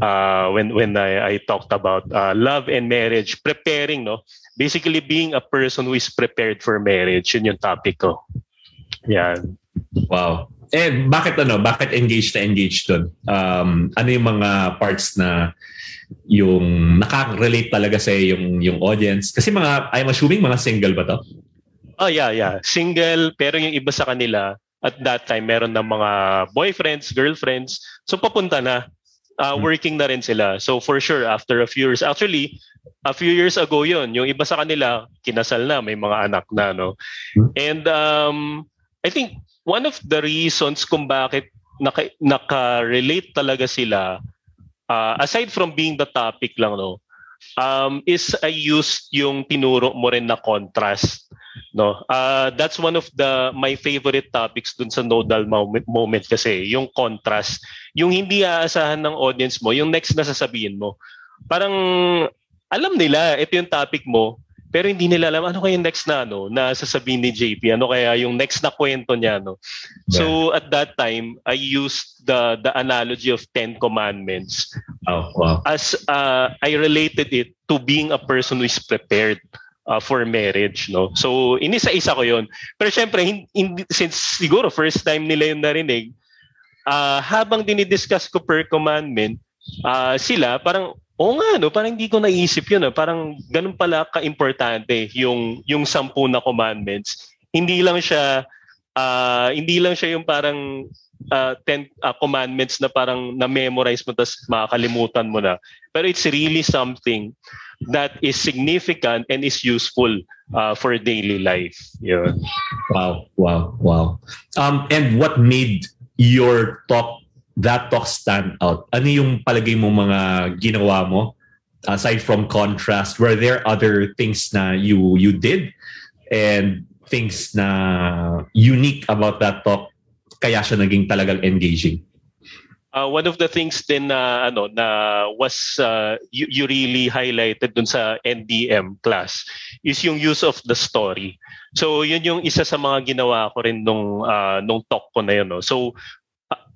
Uh, when when I, I talked about uh, love and marriage, preparing, no? Basically being a person who is prepared for marriage, yun yung topic ko. Yan. Wow. Eh, bakit ano? Bakit engaged na engaged doon? Um, ano yung mga parts na yung nakaka-relate talaga sa yung yung audience? Kasi mga, I'm assuming mga single ba to? Oh, yeah, yeah. Single, pero yung iba sa kanila, at that time, meron ng mga boyfriends, girlfriends. So, papunta na. Uh, working na rin sila. So, for sure, after a few years, actually, a few years ago yon yung iba sa kanila, kinasal na, may mga anak na, no? And um, I think one of the reasons kung bakit naka, naka-relate talaga sila, uh, aside from being the topic lang, no, um, is I used yung tinuro mo rin na contrast no? Uh, that's one of the my favorite topics dun sa nodal moment, moment kasi yung contrast. Yung hindi aasahan ng audience mo yung next na sasabihin mo. Parang alam nila ito yung topic mo pero hindi nila alam ano kaya yung next na ano na sasabihin ni JP ano kaya yung next na kwento niya no? So at that time I used the the analogy of 10 commandments. Oh wow. As uh, I related it to being a person who is prepared uh, for marriage no? So inisa-isa ko yon pero syempre hindi, since siguro first time nila yung narinig uh, habang dinidiscuss ko per commandment uh, sila parang Oo nga, no? parang hindi ko naisip yun. No? Parang ganun pala ka-importante yung, yung sampu na commandments. Hindi lang siya, uh, hindi lang siya yung parang uh, ten uh, commandments na parang na-memorize mo tapos makakalimutan mo na. Pero it's really something that is significant and is useful uh, for daily life. Yeah. Wow, wow, wow. Um, and what made your talk that talk stand out? Ano yung palagay mo mga ginawa mo? Aside from contrast, were there other things na you you did and things na unique about that talk kaya siya naging talagang engaging? Uh, one of the things din na ano na was uh, you, you really highlighted dun sa NDM class is yung use of the story. So yun yung isa sa mga ginawa ko rin nung uh, nung talk ko na yun no. So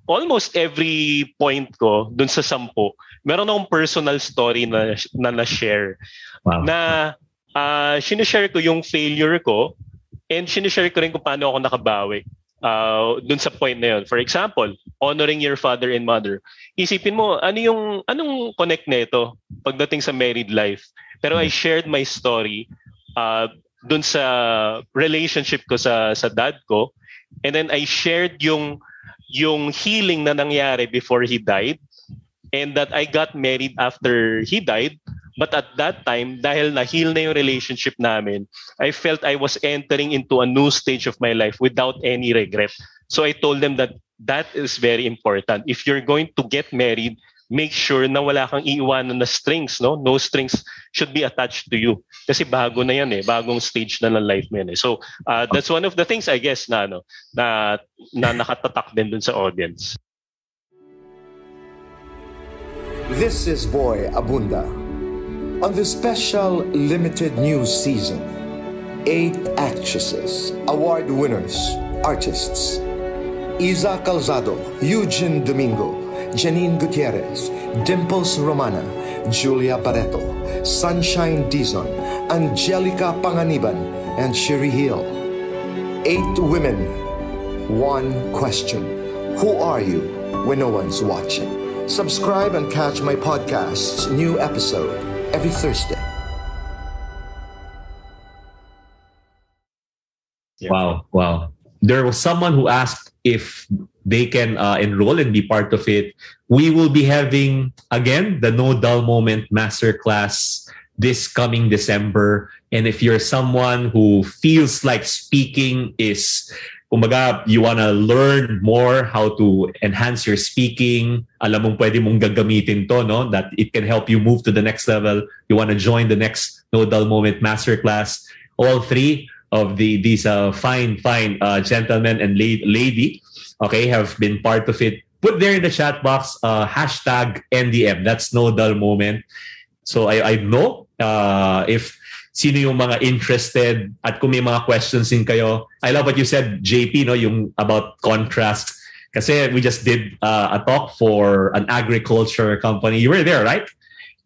almost every point ko dun sa sampu, meron akong personal story na na, na-share. Wow. Na uh, sinishare ko yung failure ko and sinishare ko rin kung paano ako nakabawi uh, dun sa point na yun. For example, honoring your father and mother. Isipin mo, ano yung, anong connect nito pagdating sa married life? Pero I shared my story uh, dun sa relationship ko sa, sa dad ko. And then I shared yung yung healing na nangyari before he died and that I got married after he died. But at that time, dahil na-heal na yung relationship namin, I felt I was entering into a new stage of my life without any regret. So I told them that that is very important. If you're going to get married, make sure na wala kang iiwanan na strings, no? No strings should be attached to you. Kasi bago na yan eh, bagong stage na ng life mo yan eh. So, uh, that's one of the things I guess na ano, na na nakatatak din dun sa audience. This is Boy Abunda. On the special limited news season, eight actresses, award winners, artists, Isa Calzado, Eugene Domingo, Janine Gutierrez, Dimples Romana, Julia Barreto, Sunshine Dizon, Angelica Panganiban, and Sherry Hill. Eight women, one question. Who are you when no one's watching? Subscribe and catch my podcast's new episode every Thursday. Wow, wow. There was someone who asked if they can uh, enroll and be part of it. We will be having again the No Dull Moment Masterclass this coming December. And if you're someone who feels like speaking is kumbaga, you want to learn more how to enhance your speaking, alam mong pwede mong gagamitin to, no? That it can help you move to the next level. You want to join the next No Dull Moment Masterclass. All three of the these uh, fine, fine uh, gentlemen and la- lady, okay, have been part of it. Put there in the chat box uh, hashtag NDM. That's no dull moment. So I, I know uh, if sino yung mga interested at kung may mga questions din kayo. I love what you said, JP, no, yung about contrast. Kasi we just did uh, a talk for an agriculture company. You were there, right?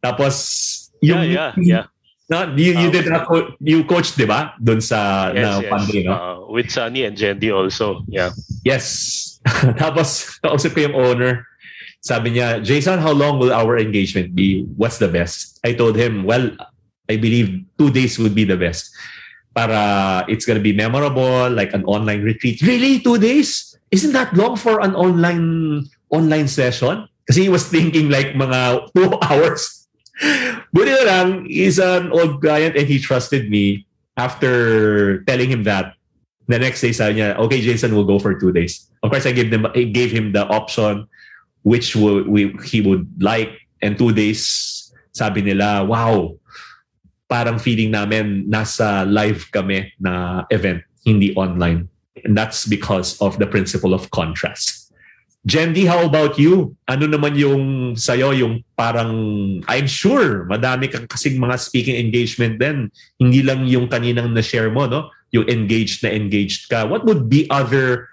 Tapos, yung, yeah, yeah, yeah. No, you, you Um, did a co- you coached, di ba? Doon sa Yes, na yes. Panday, no? Uh, with Sunny and Jendy also. Yeah. Yes. Tapos, kausap ko yung owner. Sabi niya, Jason, how long will our engagement be? What's the best? I told him, well, I believe two days would be the best. Para it's gonna be memorable, like an online retreat. Really? Two days? Isn't that long for an online online session? Kasi he was thinking like mga two hours. Buti na lang, he's an old client and he trusted me after telling him that the next day sabi niya, okay, Jason, we'll go for two days. Of course, I gave them, I gave him the option which we, he would like. And two days, sabi nila, wow, parang feeling namin nasa live kami na event, hindi online. And that's because of the principle of contrast. Jendy, how about you? Ano naman yung sa'yo, yung parang, I'm sure, madami kang kasing mga speaking engagement din. Hindi lang yung kaninang na-share mo, no? Yung engaged na engaged ka. What would be other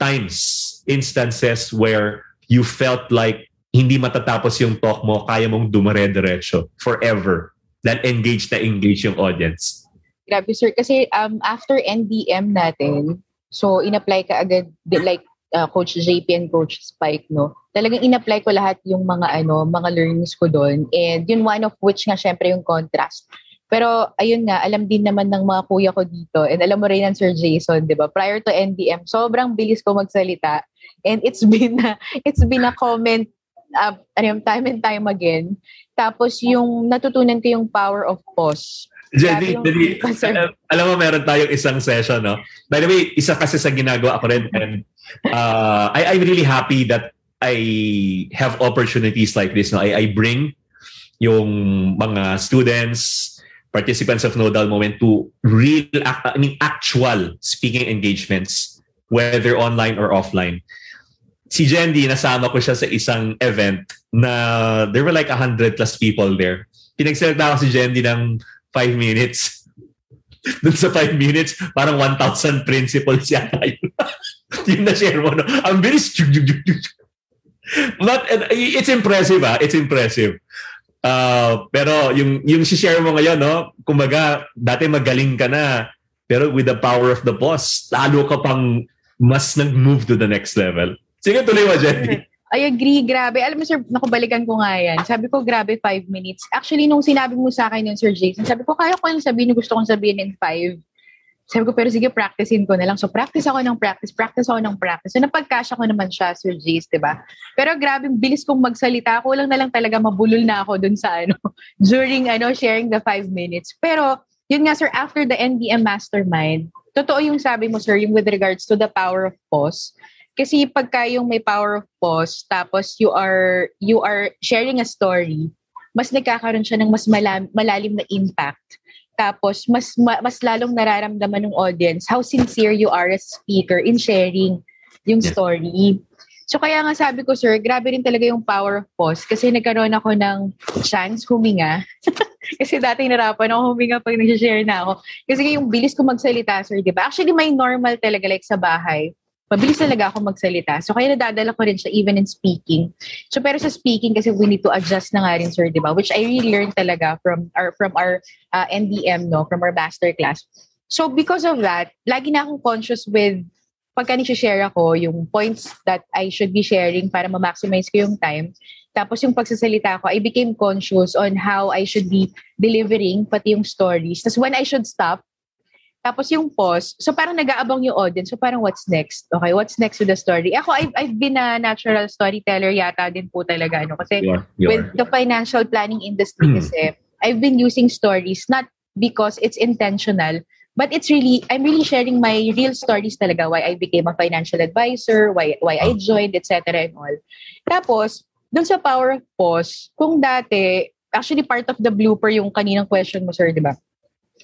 times, instances where you felt like hindi matatapos yung talk mo, kaya mong dumare-diretso forever dahil engaged na engaged yung audience? Grabe, sir. Kasi um, after NDM natin, so in-apply ka agad, like uh, Coach JP and Coach Spike, no? Talagang in-apply ko lahat yung mga ano, mga learnings ko doon. And yun one of which nga syempre yung contrast. Pero ayun nga, alam din naman ng mga kuya ko dito and alam mo rin ng Sir Jason, 'di ba? Prior to NDM, sobrang bilis ko magsalita. And it's been a, it's been a comment uh, ano time and time again. Tapos yung natutunan ko yung power of pause. Jenny, Jenny, alam, alam mo meron tayong isang session, no? By the way, isa kasi sa ginagawa ko rin and uh, I, I'm really happy that I have opportunities like this. No? I, I bring yung mga students, participants of Nodal Moment to real, I mean, actual speaking engagements, whether online or offline. Si Jendy, nasama ko siya sa isang event na there were like 100 plus people there. Pinagsalita ko si Jendy ng five minutes. Dun sa five minutes, parang 1,000 principles yata yun. yung na-share mo, no? Ang bilis. But uh, it's impressive, ah. It's impressive. Uh, pero yung yung share mo ngayon, no? Kumbaga, dati magaling ka na. Pero with the power of the boss, lalo ka pang mas nag-move to the next level. Sige, tuloy mo, Jenny. I agree, grabe. Alam mo, sir, nakabalikan ko nga yan. Sabi ko, grabe, five minutes. Actually, nung sinabi mo sa akin yun, Sir Jason, sabi ko, kaya ko yung sabihin gusto kong sabihin in five. Sabi ko, pero sige, practicein ko na lang. So, practice ako ng practice, practice ako ng practice. So, napagkasya ko naman siya, Sir Jace, di ba? Pero grabe, bilis kong magsalita. Kulang na lang talaga mabulol na ako dun sa ano, during ano, sharing the five minutes. Pero, yun nga, sir, after the NDM Mastermind, totoo yung sabi mo, sir, yung with regards to the power of pause. Kasi pagka yung may power of pause, tapos you are you are sharing a story, mas nagkakaroon siya ng mas malam, malalim na impact. Tapos mas ma, mas lalong nararamdaman ng audience how sincere you are as speaker in sharing yung story. So kaya nga sabi ko, sir, grabe rin talaga yung power of pause kasi nagkaroon ako ng chance huminga. kasi dati narapan ako huminga pag nag-share na ako. Kasi yung bilis ko magsalita, sir, di ba? Actually, may normal talaga like sa bahay mabilis talaga ako magsalita. So, kaya nadadala ko rin siya even in speaking. So, pero sa speaking, kasi we need to adjust na nga rin, sir, di ba? Which I really learned talaga from our, from our uh, NDM, no? From our master class. So, because of that, lagi na akong conscious with pagka share ako, yung points that I should be sharing para ma-maximize ko yung time. Tapos yung pagsasalita ko, I became conscious on how I should be delivering, pati yung stories. Tapos when I should stop, tapos yung pause, so parang nag-aabang yung audience. So parang what's next? Okay, what's next with the story? Ako, I've, I've been a natural storyteller yata din po talaga. Ano? Kasi You are, you with the financial planning industry Hmm. kasi, I've been using stories not because it's intentional, but it's really, I'm really sharing my real stories talaga. Why I became a financial advisor, why, why I joined, etc. and all. Tapos, dun sa power of pause, kung dati, actually part of the blooper yung kaninang question mo, sir, di ba?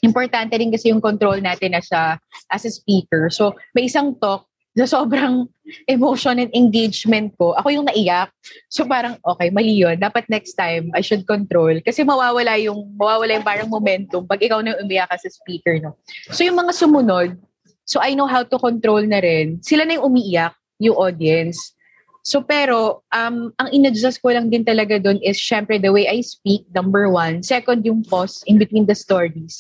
Importante rin kasi yung control natin as a, as a speaker. So, may isang talk sa sobrang emotion and engagement ko, ako yung naiyak. So parang, okay, mali yun. Dapat next time, I should control. Kasi mawawala yung, mawawala yung parang momentum pag ikaw na umiyak as a speaker, no? So yung mga sumunod, so I know how to control na rin. Sila na yung umiiyak, yung audience. So pero, um, ang inadjust ko lang din talaga doon is syempre the way I speak, number one. Second, yung pause in between the stories.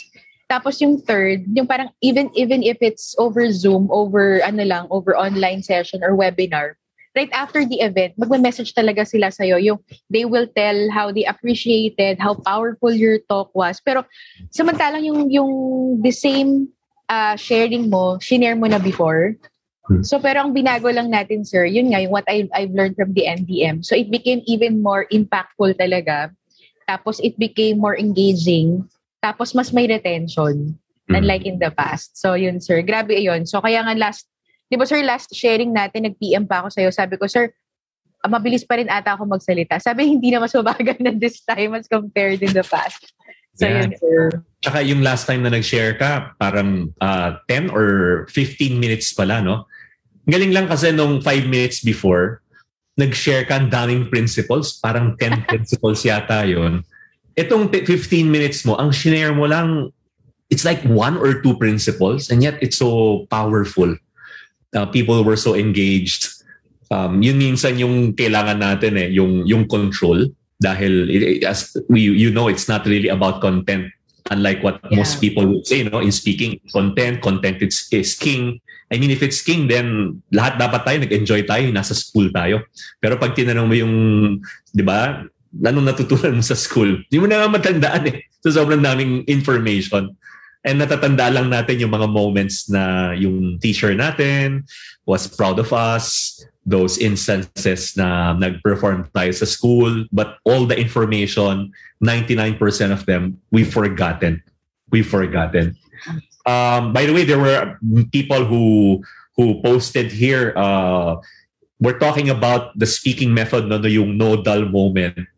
Tapos yung third, yung parang even even if it's over Zoom, over ano lang, over online session or webinar, right after the event, magme-message talaga sila sa'yo. Yung they will tell how they appreciated, how powerful your talk was. Pero samantalang yung yung the same uh, sharing mo, shinare mo na before. So pero ang binago lang natin, sir, yun nga yung what I I've learned from the NDM. So it became even more impactful talaga. Tapos it became more engaging tapos mas may retention mm. unlike in the past. So yun sir, grabe yun. So kaya nga last, di ba sir, last sharing natin, nag-PM pa ako sa'yo. Sabi ko, sir, ah, mabilis pa rin ata ako magsalita. Sabi, hindi na mas mabagal na this time as compared in the past. So yeah. yun sir. Tsaka yung last time na nag-share ka, parang uh, ah, 10 or 15 minutes pala, no? Galing lang kasi nung 5 minutes before, nag-share ka ang daming principles. Parang 10 principles yata yun itong 15 minutes mo, ang shinare mo lang, it's like one or two principles and yet it's so powerful. Uh, people were so engaged. Um, yun minsan yung kailangan natin eh, yung, yung control. Dahil it, as we, you know, it's not really about content. Unlike what yeah. most people would say, you know, in speaking content, content is, is king. I mean, if it's king, then lahat dapat tayo, nag-enjoy tayo, nasa school tayo. Pero pag tinanong mo yung, di ba, anong natutunan mo sa school? Hindi mo na nga matandaan eh. So sobrang daming information. And natatanda lang natin yung mga moments na yung teacher natin was proud of us, those instances na nag-perform tayo sa school, but all the information, 99% of them, we've forgotten. We've forgotten. Um, by the way, there were people who who posted here, uh, we're talking about the speaking method, no, yung no dull moment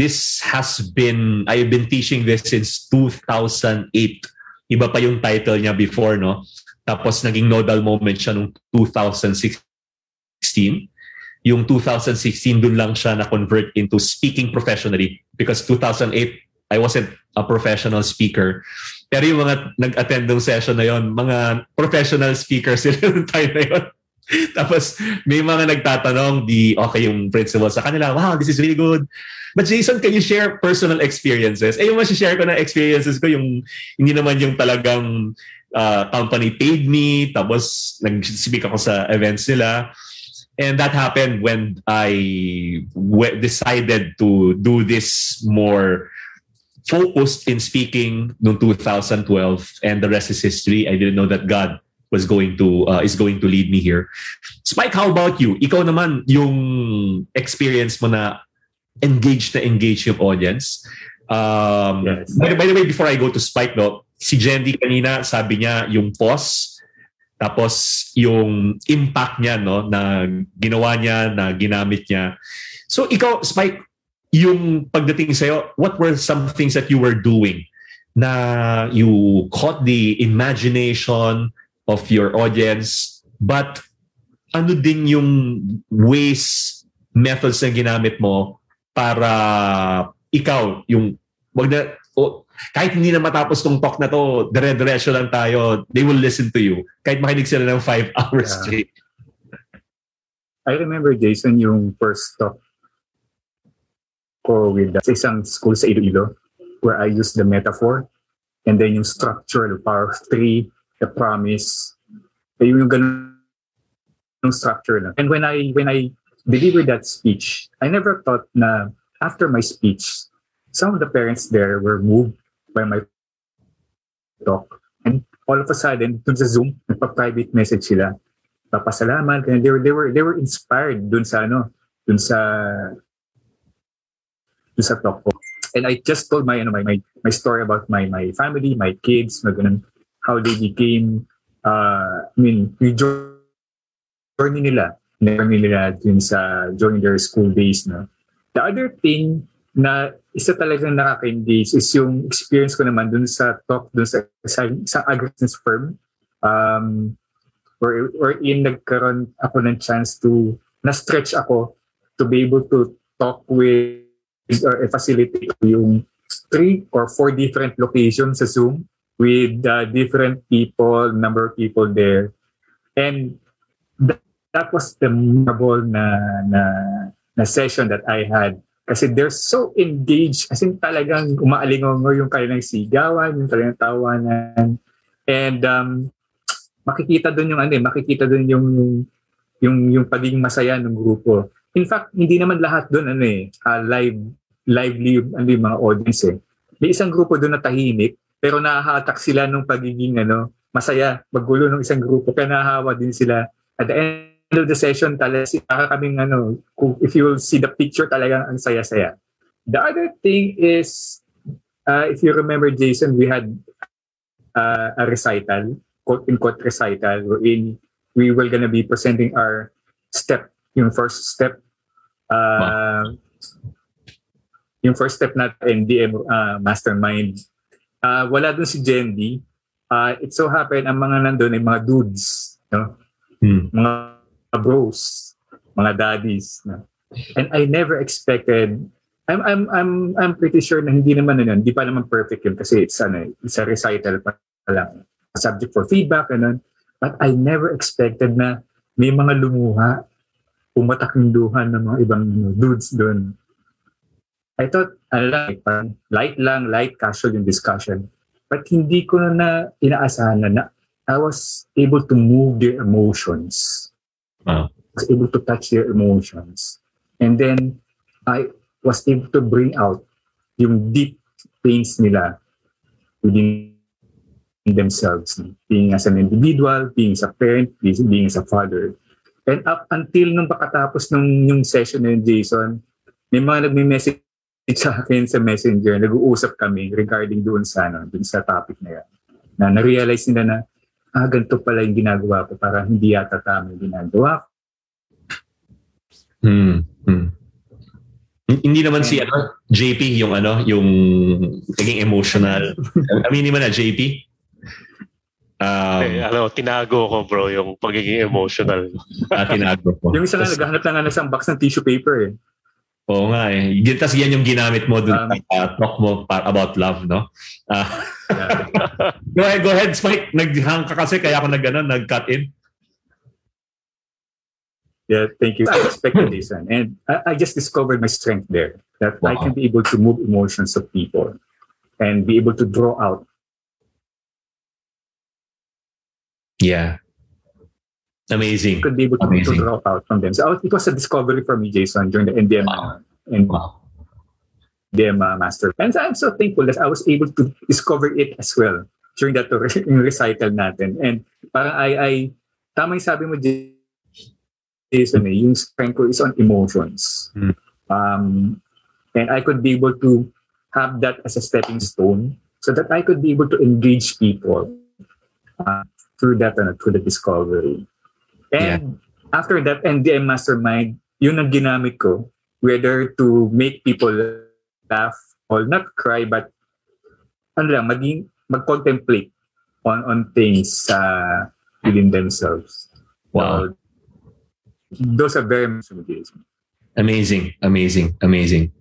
this has been, I've been teaching this since 2008. Iba pa yung title niya before, no? Tapos naging nodal moment siya nung 2016. Yung 2016, dun lang siya na-convert into speaking professionally because 2008, I wasn't a professional speaker. Pero yung mga nag-attend ng session na yon, mga professional speakers sila yung time na yon. Tapos may mga nagtatanong, di okay yung principal sa kanila, wow, this is really good. But Jason, can you share personal experiences? Eh, yung share ko na experiences ko, yung hindi naman yung talagang uh, company paid me, tapos nag-speak ako sa events nila. And that happened when I w- decided to do this more focused in speaking noong 2012 and the rest is history. I didn't know that God was going to uh, is going to lead me here. Spike, how about you? Ikaw naman yung experience mo na engaged na engaged yung audience. Um, yes. by, by the way, before I go to Spike, no, si Jendy kanina, sabi niya yung pause, tapos yung impact niya, no, na ginawa niya, na ginamit niya. So ikaw, Spike, yung pagdating sa'yo, what were some things that you were doing na you caught the imagination of your audience, but ano din yung ways, methods na ginamit mo para ikaw, yung wag na, oh, kahit hindi na matapos tong talk na to, dire-diretso lang tayo, they will listen to you. Kahit makinig sila ng five hours yeah. straight. I remember, Jason, yung first talk ko with uh, sa isang school sa Iloilo where I used the metaphor and then yung structure, the power of three, the promise, yung ganun yung structure lang. And when I when I delivered that speech, I never thought na after my speech, some of the parents there were moved by my talk. And all of a sudden, dun sa Zoom, nagpa-private message sila. Papasalamat. And they were, they were, they were inspired dun sa ano, dun sa dun sa talk ko. And I just told my, ano, my, my, my story about my, my family, my kids, na ganun, how they became, uh, I mean, yung journey nila journey nila dun sa during their school days. No? The other thing na isa talagang nakaka-engage is yung experience ko naman dun sa talk dun sa sa, sa agribusiness firm um or or in nagkaroon ako ng chance to na-stretch ako to be able to talk with or facilitate yung three or four different locations sa Zoom with uh, different people, number of people there. And that, that was the memorable na, na, na session that I had. Kasi they're so engaged. As in talagang umaalingongo yung kanilang sigawan, yung kanilang tawanan. And um, makikita doon yung ano eh, makikita doon yung yung yung pagiging masaya ng grupo. In fact, hindi naman lahat doon ano eh, uh, live lively ano yung mga audience eh. May isang grupo doon na tahimik, pero nahahatak sila ng pagiging ano, masaya, magulo ng isang grupo. Kaya nahahawa din sila. At the end of the session, talaga kaming ano, if you will see the picture, talaga ang saya-saya. The other thing is, uh, if you remember, Jason, we had uh, a recital, quote-unquote recital, wherein we were gonna be presenting our step, yung first step. Uh, wow. Yung first step natin, DM uh, Mastermind uh, wala dun si Jendi. Uh, it so happened, ang mga nandun ay mga dudes. No? Hmm. Mga bros. Mga daddies. No? And I never expected I'm I'm I'm I'm pretty sure na hindi naman yun, hindi pa naman perfect yun kasi it's ano, it's a recital pa lang. Subject for feedback and But I never expected na may mga lumuha, pumatak ng luha ng mga ibang dudes doon. I thought, ano lang, parang light lang, light, casual yung discussion. But hindi ko na, na inaasahan na, na I was able to move their emotions. Wow. I was able to touch their emotions. And then, I was able to bring out yung deep pains nila within themselves. Being as an individual, being as a parent, being as a father. And up until nung pakatapos nung yung session ni Jason, may mga nagme-message sa akin sa messenger, nag-uusap kami regarding doon sa, ano, doon sa topic na yan. Na na-realize nila na, ah, ganito pala yung ginagawa ko para hindi yata tama yung ginagawa ko. Hmm. hmm. Hindi naman si ano, JP yung ano, yung naging emotional. Aminin mo na JP. Um, eh, ano, tinago ko bro yung pagiging emotional. ah, tinago ko. yung isa nga naghahanap lang ng isang box ng tissue paper eh. Oo nga eh. Tapos yan yung ginamit mo dun um, uh, talk mo about love, no? Uh, go ahead, go ahead, Spike. Naghang ka kasi kaya ako nag, ano, nag-cut in. Yeah, thank you. I expected this one. And I, I just discovered my strength there. That wow. I can be able to move emotions of people and be able to draw out. Yeah. Amazing. Could be able to, to out from them. So it was a discovery for me, Jason, during the NDM wow. and wow. NDM uh, master. And I'm so thankful that I was able to discover it as well during that recital natin. And parang I, I tama yung sabi mo, Jason, eh, yung strength ko is on emotions. Hmm. Um, and I could be able to have that as a stepping stone so that I could be able to engage people uh, through that uh, through the discovery. And yeah. after that NDM Mastermind, yun ang ginamit ko, whether to make people laugh or not cry, but ano lang, maging, mag-contemplate on, on things uh, within themselves. Wow. So, those are very Amazing, amazing, amazing.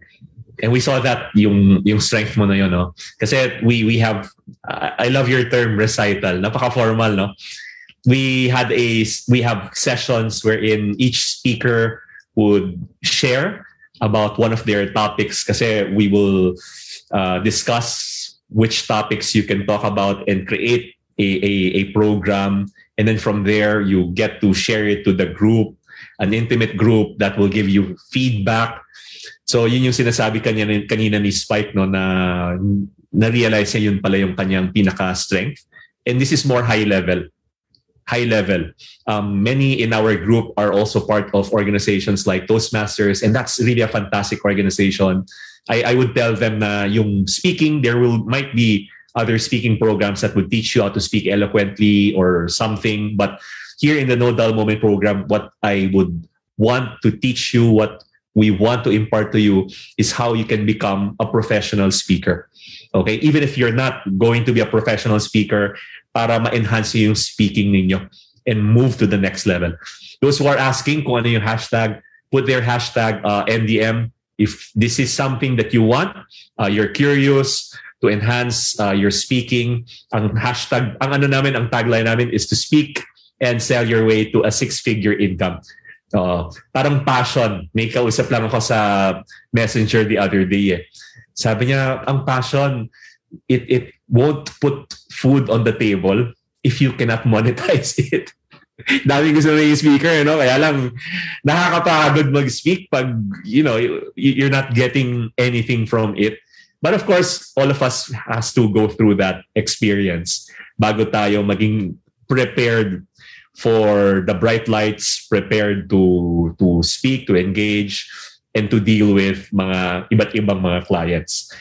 And we saw that yung yung strength mo na yun, no? Kasi we we have I love your term recital. Napaka-formal, no? We had a we have sessions wherein each speaker would share about one of their topics kasi we will uh, discuss which topics you can talk about and create a, a, a program. And then from there you get to share it to the group an intimate group that will give you feedback. So yun yung sinasabi kanina, kanina ni Spike no na na-realize niya yun pala yung kanyang pinaka strength and this is more high level high level. Um, many in our group are also part of organizations like Toastmasters, and that's really a fantastic organization. I, I would tell them na yung speaking, there will might be other speaking programs that would teach you how to speak eloquently or something. But here in the No Dull Moment program, what I would want to teach you, what we want to impart to you is how you can become a professional speaker. Okay? Even if you're not going to be a professional speaker, para ma-enhance yung speaking ninyo and move to the next level. Those who are asking kung ano yung hashtag, put their hashtag uh, NDM. If this is something that you want, uh, you're curious to enhance uh, your speaking, ang hashtag, ang ano namin, ang tagline namin is to speak and sell your way to a six-figure income. Uh, parang passion. May kausap lang ako sa messenger the other day eh. Sabi niya, ang passion, it, it won't put food on the table if you cannot monetize it. Dami gusto na yung speaker, eh, you know? Kaya lang, nakakapagod mag-speak pag, you know, you're not getting anything from it. But of course, all of us has to go through that experience bago tayo maging prepared for the bright lights, prepared to to speak, to engage, and to deal with mga iba't ibang mga clients.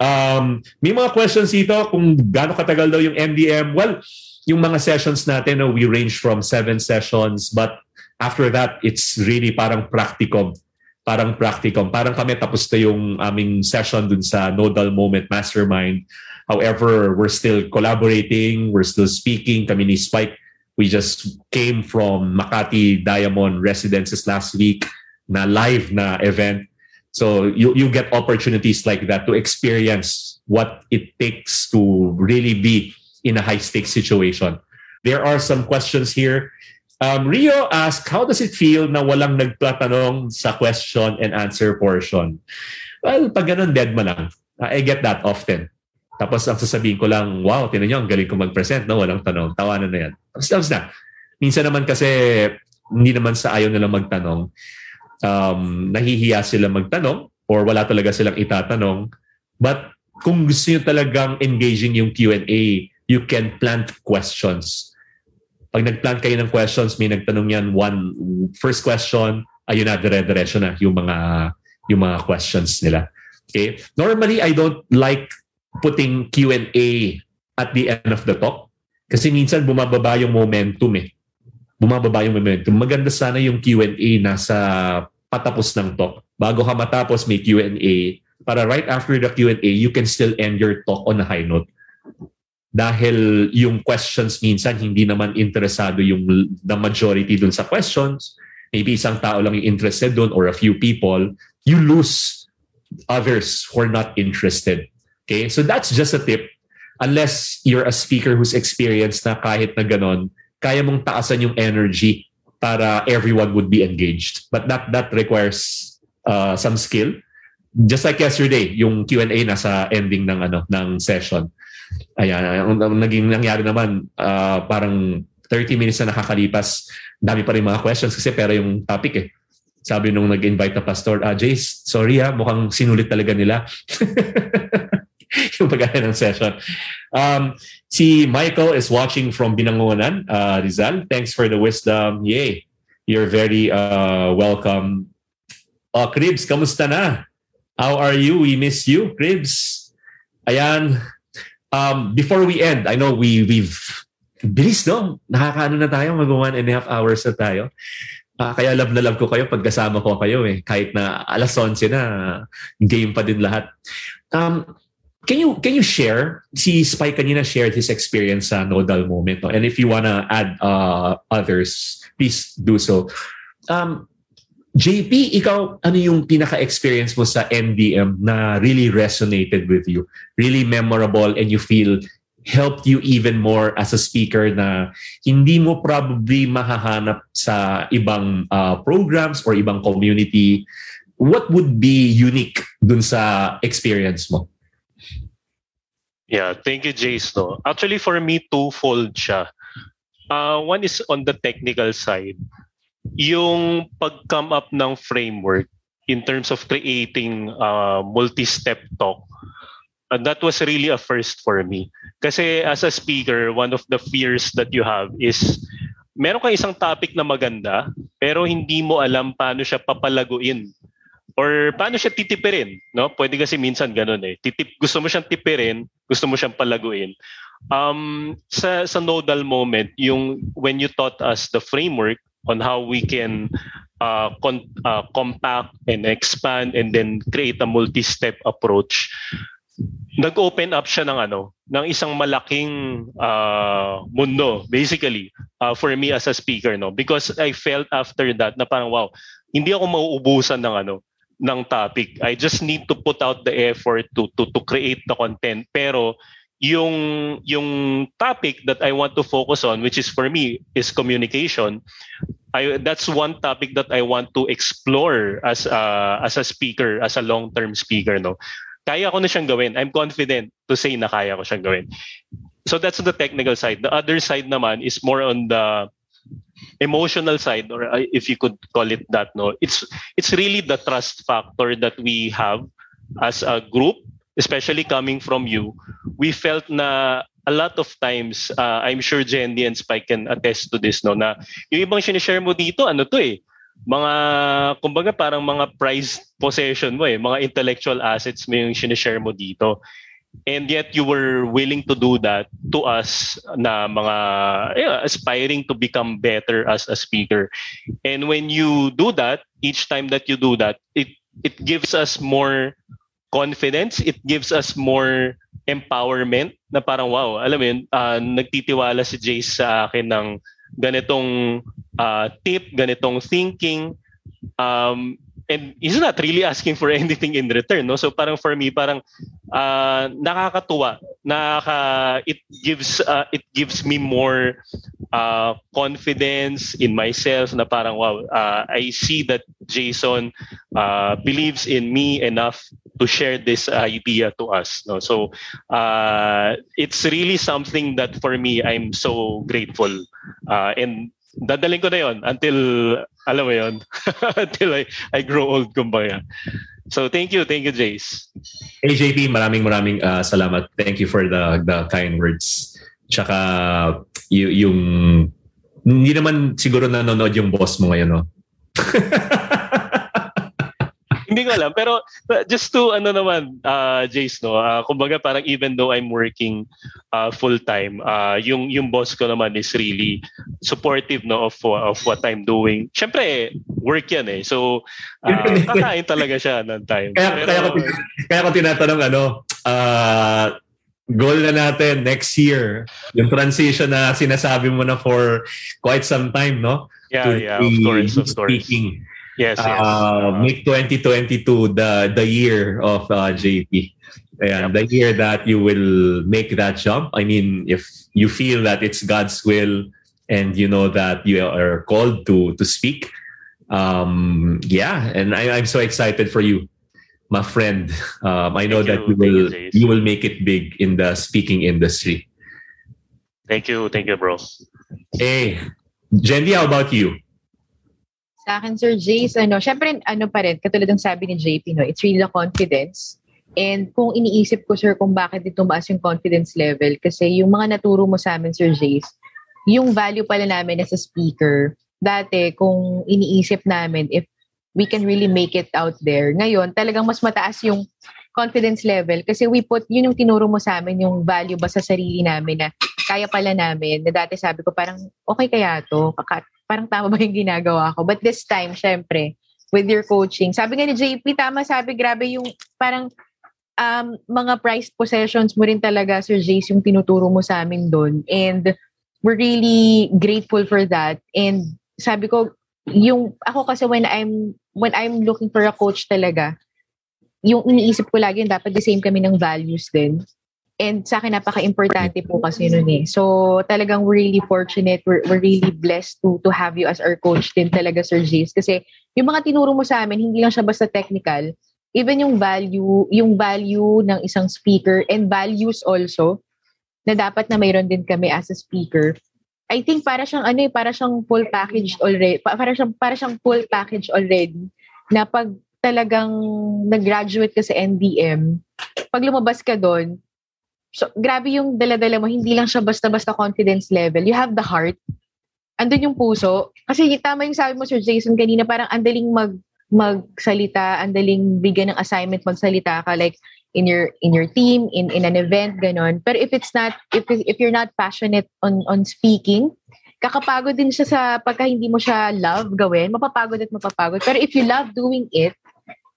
Um, may mga questions dito kung gaano katagal daw yung MDM. Well, yung mga sessions natin, we range from seven sessions, but after that, it's really parang practicum. Parang practicum. Parang kami tapos na yung aming session dun sa Nodal Moment Mastermind. However, we're still collaborating, we're still speaking. Kami ni Spike, we just came from Makati Diamond Residences last week na live na event so you, you get opportunities like that to experience what it takes to really be in a high stakes situation. There are some questions here. Um, Rio asked, how does it feel na walang nagtatanong sa question and answer portion? Well, pag ganun, dead mo lang. I get that often. Tapos ang sasabihin ko lang, wow, tinan nyo, ang galing ko mag-present, no? walang tanong. Tawanan na yan. Tapos, tapos na. Minsan naman kasi, hindi naman sa ayaw nila magtanong um, nahihiya sila magtanong or wala talaga silang itatanong. But kung gusto nyo talagang engaging yung Q&A, you can plant questions. Pag nagplant kayo ng questions, may nagtanong yan, one first question, ayun na, dire-diretso na yung mga, yung mga questions nila. Okay? Normally, I don't like putting Q&A at the end of the talk kasi minsan bumababa yung momentum eh bumababa yung momentum. Maganda sana yung Q&A nasa patapos ng talk. Bago ka matapos, may Q&A. Para right after the Q&A, you can still end your talk on a high note. Dahil yung questions minsan, hindi naman interesado yung the majority dun sa questions. Maybe isang tao lang yung interested dun or a few people. You lose others who are not interested. Okay? So that's just a tip. Unless you're a speaker who's experienced na kahit na ganon, kaya mong taasan yung energy para everyone would be engaged. But that that requires uh, some skill. Just like yesterday, yung Q&A nasa ending ng ano ng session. Ayan, ang, ang naging nangyari naman uh, parang 30 minutes na nakakalipas, dami pa rin mga questions kasi pero yung topic eh. Sabi nung nag-invite na pastor, ah, Jace, sorry ha, mukhang sinulit talaga nila. yung pag ng session. Um, si Michael is watching from Binangonan, uh, Rizal. Thanks for the wisdom. Yay. You're very uh, welcome. Oh, Cribs, kamusta na? How are you? We miss you, Cribs. Ayan. Um, before we end, I know we, we've bilis no? Nakakaano na tayo, mag one and a half hours na tayo. Uh, kaya love na love ko kayo pag kasama ko kayo eh. Kahit na alas 11 na, game pa din lahat. Um, can you can you share? Si Spike kanina shared his experience sa nodal moment, no? and if you wanna add uh, others, please do so. Um, JP, ikaw, ano yung pinaka-experience mo sa NDM na really resonated with you? Really memorable and you feel helped you even more as a speaker na hindi mo probably mahahanap sa ibang uh, programs or ibang community. What would be unique dun sa experience mo? Yeah, thank you, Jace. No? Actually, for me, twofold siya. Uh, one is on the technical side. Yung pag-come up ng framework in terms of creating uh, multi-step talk, and that was really a first for me. Kasi as a speaker, one of the fears that you have is meron kang isang topic na maganda, pero hindi mo alam paano siya papalaguin or paano siya titipirin, no? Pwede kasi minsan ganun eh. Titip, gusto mo siyang tipirin, gusto mo siyang palaguin. Um, sa, sa nodal moment, yung when you taught us the framework on how we can uh, con- uh, compact and expand and then create a multi-step approach nag-open up siya ng ano ng isang malaking uh, mundo basically uh, for me as a speaker no because I felt after that na parang wow hindi ako mauubusan ng ano ng topic. I just need to put out the effort to to to create the content. Pero yung yung topic that I want to focus on which is for me is communication. I that's one topic that I want to explore as a, as a speaker as a long-term speaker no? Kaya ko na siyang gawin. I'm confident to say na kaya ko siyang gawin. So that's the technical side. The other side naman is more on the emotional side or uh, if you could call it that no it's it's really the trust factor that we have as a group especially coming from you, we felt na a lot of times, uh, I'm sure Jenny and Spike can attest to this, no, na yung ibang sinishare mo dito, ano to eh, mga, kumbaga parang mga prized possession mo eh, mga intellectual assets mo yung sinishare mo dito. And yet you were willing to do that to us na mga yeah, aspiring to become better as a speaker. And when you do that, each time that you do that, it it gives us more confidence, it gives us more empowerment na parang wow, alam mo yun, uh, nagtitiwala si Jace sa akin ng ganitong uh, tip, ganitong thinking. Um, and he's not really asking for anything in return no? So parang for me parang uh, nakakatuwa. Nakaka it gives uh, it gives me more uh, confidence in myself na parang wow uh, I see that Jason uh, believes in me enough to share this idea to us no? So uh, it's really something that for me I'm so grateful. Uh, and dadaling ko na yon until alam mo yon until I, I grow old kumbaga. So thank you thank you Jace. Hey JP maraming maraming uh, salamat. Thank you for the the kind words. Tsaka y- yung hindi naman siguro nanonood yung boss mo ngayon no Hindi ko alam. Pero just to, ano naman, uh, Jace, no? Uh, kumbaga parang even though I'm working uh, full-time, uh, yung, yung boss ko naman is really supportive no, of, of what I'm doing. Siyempre, work yan eh. So, uh, kakain talaga siya ng time. Kaya, Pero, kaya, ko, kaya ko tinatanong, ano, uh, goal na natin next year, yung transition na sinasabi mo na for quite some time, no? Yeah, to yeah, of course, of course. Speaking Yes, yes. Uh, make 2022 the the year of uh, JP. And yep. the year that you will make that jump. I mean, if you feel that it's God's will and you know that you are called to to speak, um, yeah. And I, I'm so excited for you, my friend. Um, I know Thank that you, you will you, you will make it big in the speaking industry. Thank you, thank you, bro. Hey, Jendi, how about you? Sa akin, Sir Jace, ano, syempre, ano pa rin, katulad ng sabi ni JP, no, it's really the confidence. And kung iniisip ko, sir, kung bakit ito maas yung confidence level, kasi yung mga naturo mo sa amin, Sir Jace, yung value pala namin as a speaker, dati, kung iniisip namin, if we can really make it out there, ngayon, talagang mas mataas yung confidence level kasi we put, yun yung tinuro mo sa amin, yung value ba sa sarili namin na kaya pala namin, na dati sabi ko parang, okay kaya to, parang tama ba yung ginagawa ko? But this time, syempre, with your coaching, sabi nga ni JP, tama sabi, grabe yung parang um, mga prized possessions mo rin talaga, Sir Jace, yung tinuturo mo sa amin doon. And we're really grateful for that. And sabi ko, yung ako kasi when I'm when I'm looking for a coach talaga, yung iniisip ko lagi dapat the same kami ng values din. And sa akin, napaka-importante po kasi nun eh. So, talagang we're really fortunate. We're, we're really blessed to, to have you as our coach din talaga, Sir Jace. Kasi yung mga tinuro mo sa amin, hindi lang siya basta technical. Even yung value, yung value ng isang speaker and values also na dapat na mayroon din kami as a speaker. I think para siyang ano eh, para siyang full package already. Para siyang para siyang full package already na pag talagang nag-graduate ka sa NDM, pag lumabas ka doon, So, grabe yung dala-dala mo. Hindi lang siya basta-basta confidence level. You have the heart. Andun yung puso. Kasi tama yung sabi mo, Sir Jason, kanina, parang andaling mag magsalita, andaling bigyan ng assignment, magsalita ka like in your in your team, in in an event, ganon. Pero if it's not if if you're not passionate on on speaking, kakapagod din siya sa pagka hindi mo siya love gawin, mapapagod at mapapagod. Pero if you love doing it,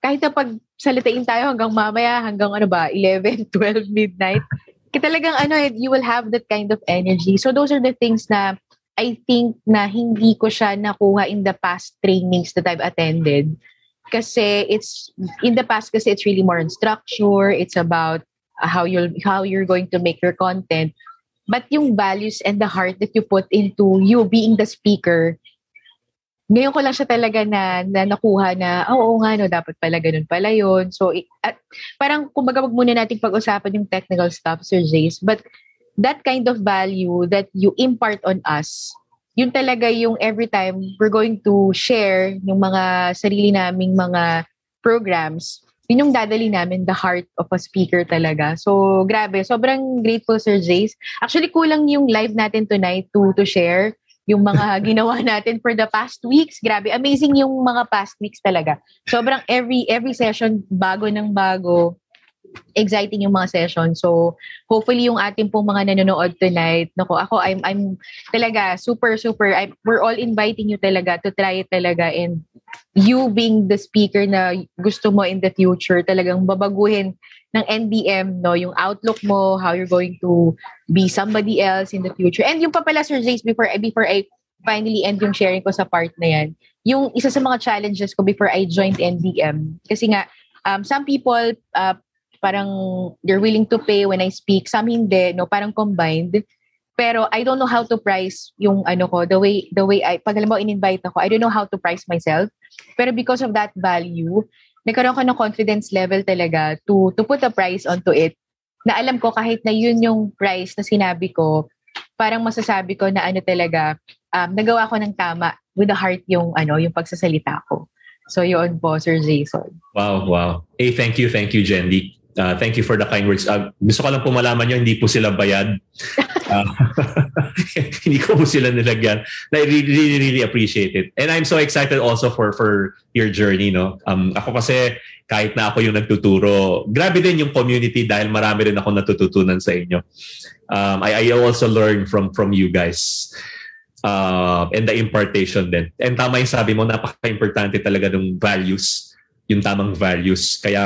kahit na pag salitain tayo hanggang mamaya, hanggang ano ba, 11, 12, midnight, talagang ano, eh, you will have that kind of energy. So those are the things na I think na hindi ko siya nakuha in the past trainings that I've attended. Kasi it's, in the past kasi it's really more on structure, it's about how you'll how you're going to make your content. But yung values and the heart that you put into you being the speaker, ngayon ko lang siya talaga na, na nakuha na, oh, oo nga, no, dapat pala ganun pala yun. So, at, parang kumbaga wag muna natin pag-usapan yung technical stuff, Sir Jace. But that kind of value that you impart on us, yun talaga yung every time we're going to share yung mga sarili naming mga programs, yun yung dadali namin, the heart of a speaker talaga. So, grabe. Sobrang grateful, Sir Jace. Actually, kulang yung live natin tonight to to share yung mga ginawa natin for the past weeks. Grabe, amazing yung mga past weeks talaga. Sobrang every every session bago ng bago. Exciting yung mga session. So, hopefully yung ating pong mga nanonood tonight, nako, ako I'm I'm talaga super super I'm, we're all inviting you talaga to try it talaga and you being the speaker na gusto mo in the future, talagang babaguhin ng NDM, no, yung outlook mo, how you're going to be somebody else in the future. And yung pa pala, Sir Jace, before, before I finally end yung sharing ko sa part na yan, yung isa sa mga challenges ko before I joined NDM, kasi nga, um, some people, uh, parang they're willing to pay when I speak, some hindi, no, parang combined. Pero I don't know how to price yung ano ko, the way, the way I, pag alam mo, in-invite ako, I don't know how to price myself. Pero because of that value, nagkaroon ko ng confidence level talaga to, to put a price onto it. Na alam ko kahit na yun yung price na sinabi ko, parang masasabi ko na ano talaga, um, nagawa ko ng tama with the heart yung ano yung pagsasalita ko. So yun po, Sir Jason. Wow, wow. Hey, thank you, thank you, Jendy. Uh, thank you for the kind words. Uh, gusto ko lang po malaman nyo, hindi po sila bayad. Uh, hindi ko po sila nilagyan. I really, really, really appreciate it. And I'm so excited also for for your journey. No? Um, ako kasi, kahit na ako yung nagtuturo, grabe din yung community dahil marami rin ako natututunan sa inyo. Um, I, I also learn from from you guys. Uh, and the impartation din. And tama yung sabi mo, napaka-importante talaga ng values, yung tamang values. Kaya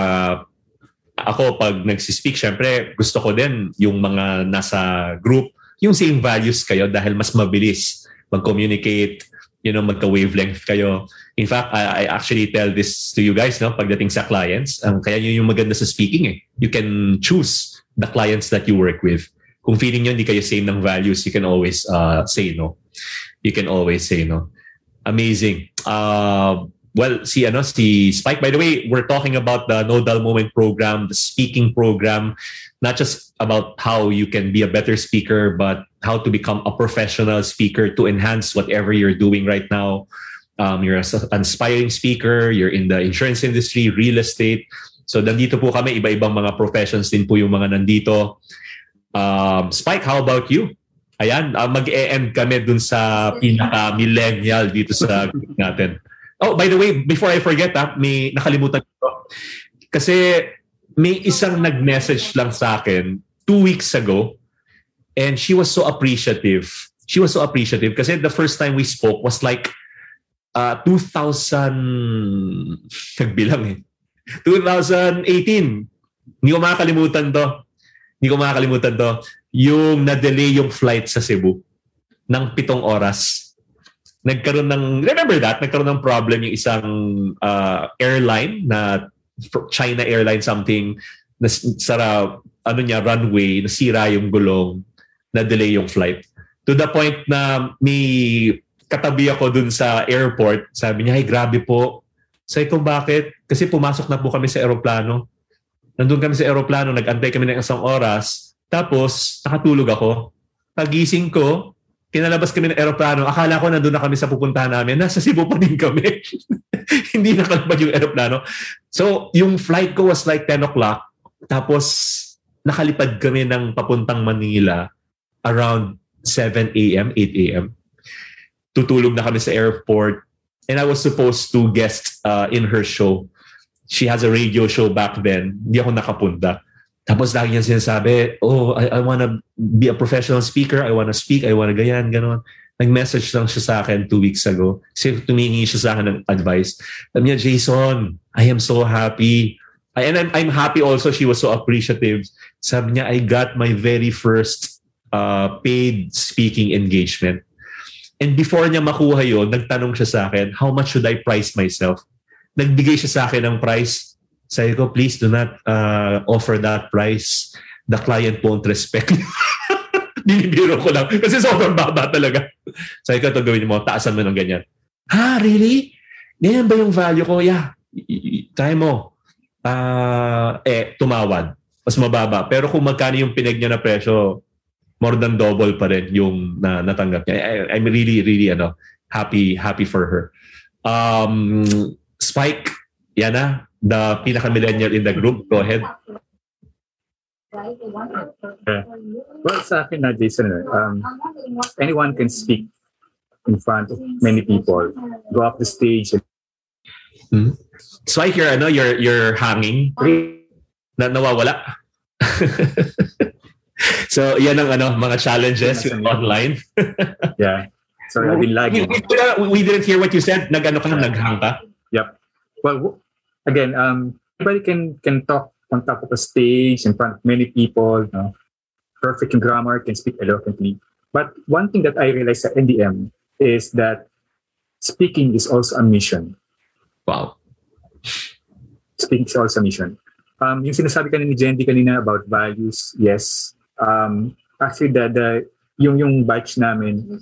ako pag nagsispeak, syempre gusto ko din yung mga nasa group, yung same values kayo dahil mas mabilis mag-communicate, you know, magka-wavelength kayo. In fact, I, I actually tell this to you guys, no, pagdating sa clients, um, kaya yun yung maganda sa speaking eh. You can choose the clients that you work with. Kung feeling nyo hindi kayo same ng values, you can always uh, say no. You can always say no. Amazing. Uh, well, si ano si Spike. By the way, we're talking about the No Dull Moment program, the speaking program, not just about how you can be a better speaker, but how to become a professional speaker to enhance whatever you're doing right now. Um, you're an aspiring speaker, you're in the insurance industry, real estate. So nandito po kami, iba-ibang mga professions din po yung mga nandito. Um, Spike, how about you? Ayan, uh, mag-e-end kami dun sa pinaka-millennial dito sa group natin. Oh, by the way, before I forget, ha, may nakalimutan ko. Kasi may isang nag-message lang sa akin two weeks ago and she was so appreciative. She was so appreciative kasi the first time we spoke was like uh, 2000 nagbilang eh. 2018. Hindi ko makakalimutan to. Hindi ko makakalimutan to. Yung na-delay yung flight sa Cebu ng pitong oras nagkaroon ng, remember that, nagkaroon ng problem yung isang uh, airline na China airline something, na sara, ano niya, runway, nasira yung gulong, na-delay yung flight. To the point na may katabi ako dun sa airport, sabi niya, ay grabe po. Sabi ko, bakit? Kasi pumasok na po kami sa aeroplano. Nandun kami sa aeroplano, nag-antay kami ng isang oras, tapos nakatulog ako. Pagising ko, kinalabas kami ng aeroplano. Akala ko nandun na kami sa pupuntahan namin. Nasa Cebu pa din kami. Hindi nakalabas yung aeroplano. So, yung flight ko was like 10 o'clock. Tapos, nakalipad kami ng papuntang Manila around 7 a.m., 8 a.m. Tutulog na kami sa airport. And I was supposed to guest uh, in her show. She has a radio show back then. Hindi ako nakapunta. Tapos lagi niya sinasabi, oh, I, I wanna be a professional speaker. I wanna speak. I wanna ganyan, ganon. Nag-message lang siya sa akin two weeks ago. Kasi tumingi siya sa akin ng advice. Sabi niya, Jason, I am so happy. And I'm, I'm happy also she was so appreciative. Sabi niya, I got my very first uh, paid speaking engagement. And before niya makuha yon, nagtanong siya sa akin, how much should I price myself? Nagbigay siya sa akin ng price. Sabi ko, please do not uh, offer that price. The client won't respect you. Binibiro ko lang. Kasi sobrang baba talaga. Sabi ko, ito gawin mo, taasan mo ng ganyan. Ha, really? Ganyan ba yung value ko? Yeah, try mo. Uh, eh, tumawad. Mas mababa. Pero kung magkano yung pinag niya na presyo, more than double pa rin yung na, natanggap niya. I, I'm really, really ano, happy happy for her. Um, Spike, yan na, the pinaka-millennial in the group. Go ahead. Okay. Well, sa akin na, Jason, um, anyone can speak in front of many people, go up the stage. And... Hmm. So I hear, ano, you're, you're hanging, na nawawala. so, yan ang ano, mga challenges with online. yeah. So I've been lagging. We, we, we didn't hear what you said. Nag-ano ka, naghang ka? Yep. Well, again, um, everybody can can talk on top of a stage in front of many people, you know, perfect in grammar, can speak eloquently. But one thing that I realized at NDM is that speaking is also a mission. Wow. Speaking is also a mission. Um, yung sinasabi kanina ni Jendy kanina about values, yes. Um, actually, the, the, yung, yung batch namin,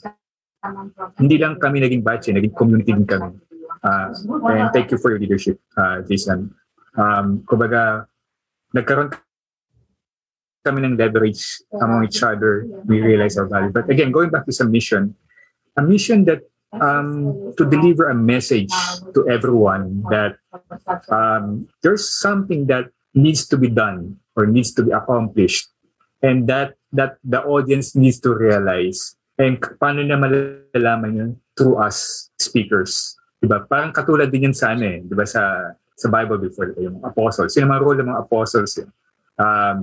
hindi lang kami naging batch, eh, naging community din kami. Uh, and thank you for your leadership, uh, Jason. Um, kumbaga, nagkaroon kami ng leverage among each other. We realize our value. But again, going back to some mission, a mission that um, to deliver a message to everyone that um, there's something that needs to be done or needs to be accomplished and that that the audience needs to realize and paano na malalaman yun through us speakers diba? Parang katulad din yun sa ano eh diba sa sa Bible before yung apostles. Sino mga role ng mga apostles yun? Um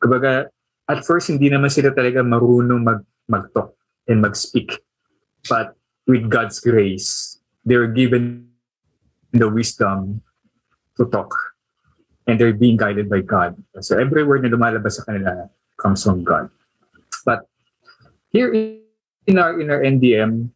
kumbaga at first hindi naman sila talaga marunong mag mag-talk and mag-speak. But with God's grace they were given the wisdom to talk. And they're being guided by God. So every word na lumalabas sa kanila comes from God. But here in our in our NDM,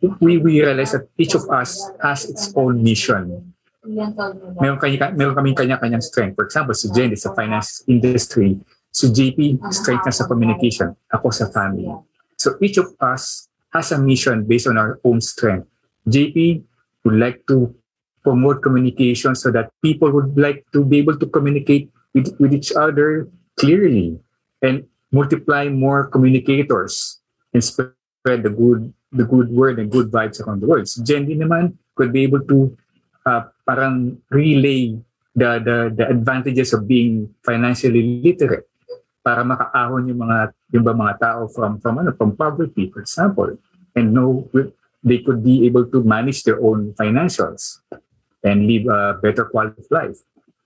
we, we realize that each of us has its own mission. Meron, kanya, meron kaming kanya-kanyang strength. For example, si Jen is finance industry. Si JP, strength na sa communication. Ako sa family. So each of us has a mission based on our own strength. JP would like to promote communication so that people would like to be able to communicate with, with each other clearly and multiply more communicators and spread the good the good word and good vibes around the world. So Jendi naman could be able to uh, parang relay the, the the advantages of being financially literate para makaahon yung mga yung ba mga tao from from ano from poverty for example and know they could be able to manage their own financials and live a better quality of life.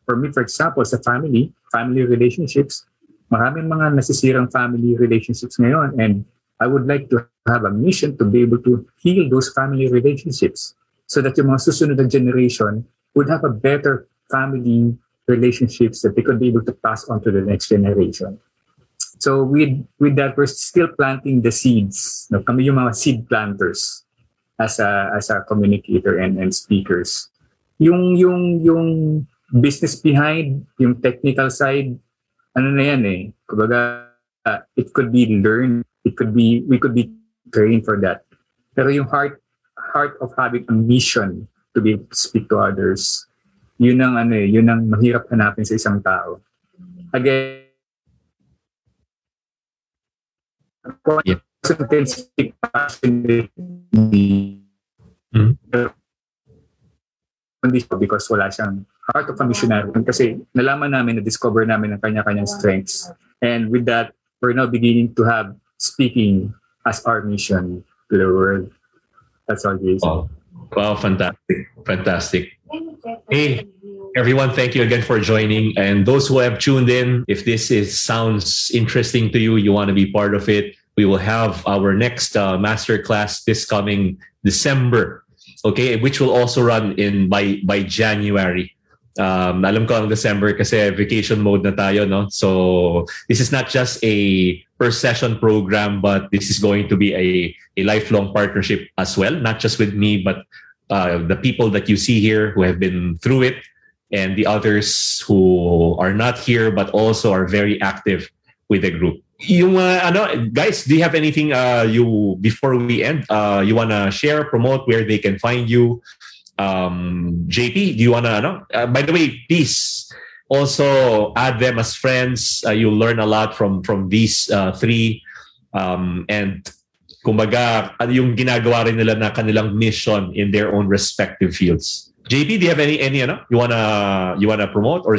For me, for example, sa family, family relationships, maraming mga nasisirang family relationships ngayon and I would like to have a mission to be able to heal those family relationships so that yung mga susunod na generation would have a better family relationships that they could be able to pass on to the next generation. So with with that, we're still planting the seeds. No, kami yung mga seed planters as a as a communicator and, and speakers. Yung yung yung business behind, yung technical side, ano na yan eh. Kumbaga, uh, it could be learned, it could be, we could be trained for that. Pero yung heart, heart of having a mission to be able to speak to others, yun ang ano eh, yun ang mahirap hanapin sa isang tao. Again, yeah. speak passionately mm-hmm. because wala siyang heart of a missionary. Kasi nalaman namin, na-discover namin ang kanya-kanyang strengths. And with that, we're now beginning to have speaking as our mission to the world. That's all, Jason. Wow. wow, fantastic. Fantastic. Hey, everyone, thank you again for joining. And those who have tuned in, if this is sounds interesting to you, you want to be part of it, we will have our next uh, master class this coming December. Okay, which will also run in by by January. Um, alam ko ang December kasi vacation mode na tayo, no? So this is not just a per session program, but this is going to be a, a lifelong partnership as well, not just with me, but uh, the people that you see here who have been through it and the others who are not here but also are very active with the group. Yung uh, ano, guys, do you have anything uh, you before we end? Uh, you wanna share, promote where they can find you? Um, JP, do you wanna? Ano? Uh, by the way, please also add them as friends. Uh, you'll learn a lot from from these uh, three. Um, and kumbaga, ano yung ginagawa rin nila na kanilang mission in their own respective fields. JP, do you have any any ano? You wanna you wanna promote or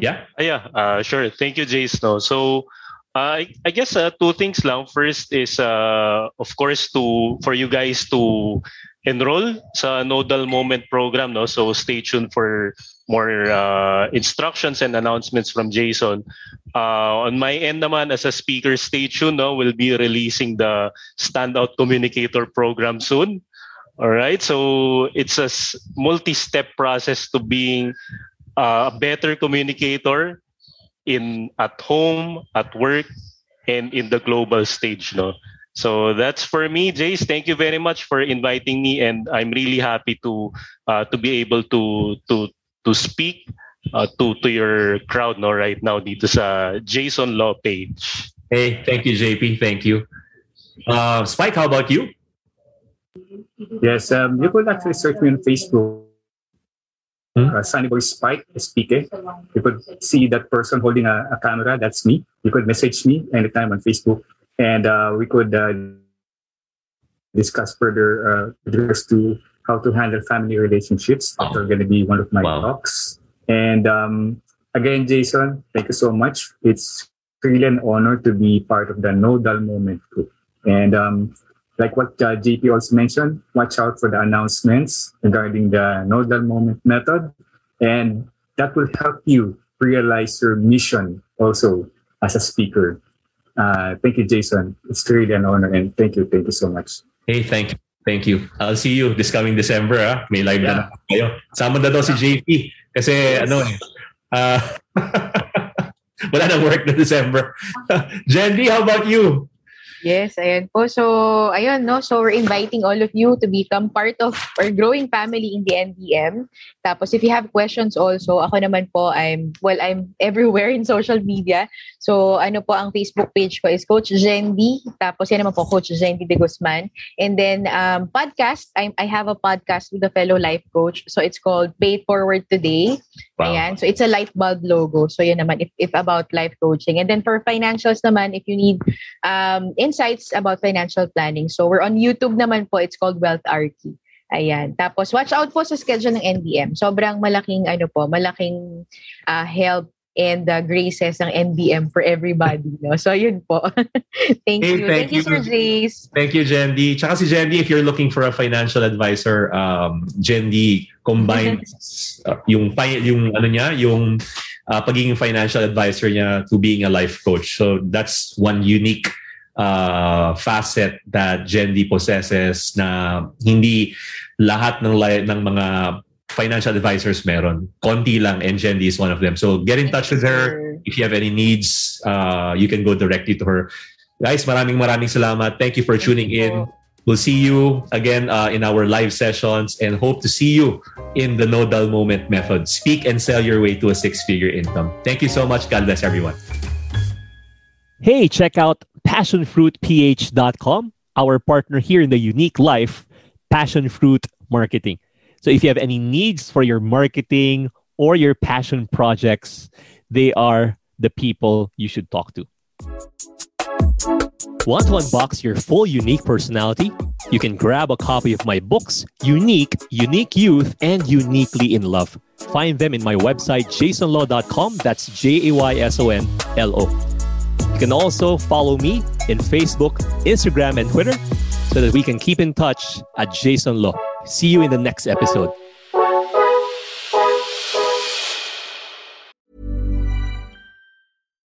yeah? Yeah, uh, sure. Thank you, Jace. No, so. Uh, I, I guess uh, two things lang. First is, uh, of course, to for you guys to enroll sa Nodal Moment program. No? So stay tuned for more uh, instructions and announcements from Jason. Uh, on my end naman, as a speaker, stay tuned. No? We'll be releasing the Standout Communicator program soon. All right. So it's a multi-step process to being uh, a better communicator in at home, at work, and in the global stage. No. So that's for me, Jace. Thank you very much for inviting me, and I'm really happy to uh, to be able to to to speak uh, to to your crowd no right now dito sa Jason Law page. Hey, thank you, JP. Thank you. Uh, Spike, how about you? Yes, um, you could actually search me on Facebook. Hmm? Uh, Sunny Boy Spike, SPK. You could see that person holding a, a camera. That's me. You could message me anytime on Facebook and uh, we could uh, discuss further uh, with regards to how to handle family relationships. That are going to be one of my wow. talks. And um, again, Jason, thank you so much. It's really an honor to be part of the No Dull Moment group. And um, like what uh, JP also mentioned, watch out for the announcements regarding the No Dull Moment method. And that will help you realize your mission also as a speaker. Uh, thank you, Jason. It's really an honor and thank you. Thank you so much. Hey, thank you. Thank you. I'll see you this coming December. Ah. May live yeah. na kayo. Sama na daw si JP. Kasi yes. ano eh. Uh, wala nang work na December. Jendy, how about you? Yes, ayan po. So, ayun, no? So, we're inviting all of you to become part of our growing family in the NDM. Tapos, if you have questions also, ako naman po, I'm, well, I'm everywhere in social media. So, ano po, ang Facebook page ko is Coach Zendi. Tapos, yan naman po, Coach Zendi de Guzman. And then, um, podcast, I, I have a podcast with a fellow life coach. So, it's called Pay It Forward Today. Wow. Ayan. So, it's a light bulb logo. So, yan naman, if, if about life coaching. And then, for financials naman, if you need um, insights about financial planning. So, we're on YouTube naman po. It's called Wealth Archie. Ayan. Tapos, watch out po sa schedule ng NDM. Sobrang malaking, ano po, malaking uh, help and the graces ng NBM for everybody. No? So, yun po. thank hey, you. Thank, thank you, Sir Jace. Thank you, Jendy. Tsaka si Jendy, if you're looking for a financial advisor, um, Jendy combines uh, yung, yung, ano niya, yung uh, pagiging financial advisor niya to being a life coach. So, that's one unique uh, facet that Jendy possesses na hindi lahat ng, ng mga financial advisors meron. Konti lang and Jendy is one of them. So get in touch with her. If you have any needs, uh, you can go directly to her. Guys, maraming maraming salamat. Thank you for tuning in. We'll see you again uh, in our live sessions and hope to see you in the no dull moment method. Speak and sell your way to a six figure income. Thank you so much. God bless everyone. Hey, check out passionfruitph.com, our partner here in the unique life, Passion Fruit Marketing. So if you have any needs for your marketing or your passion projects, they are the people you should talk to. Want to unbox your full unique personality? You can grab a copy of my books, Unique, Unique Youth, and Uniquely in Love. Find them in my website, jasonlaw.com. That's J A Y S O N L O. Can also follow me in Facebook, Instagram, and Twitter so that we can keep in touch at Jason Law. See you in the next episode.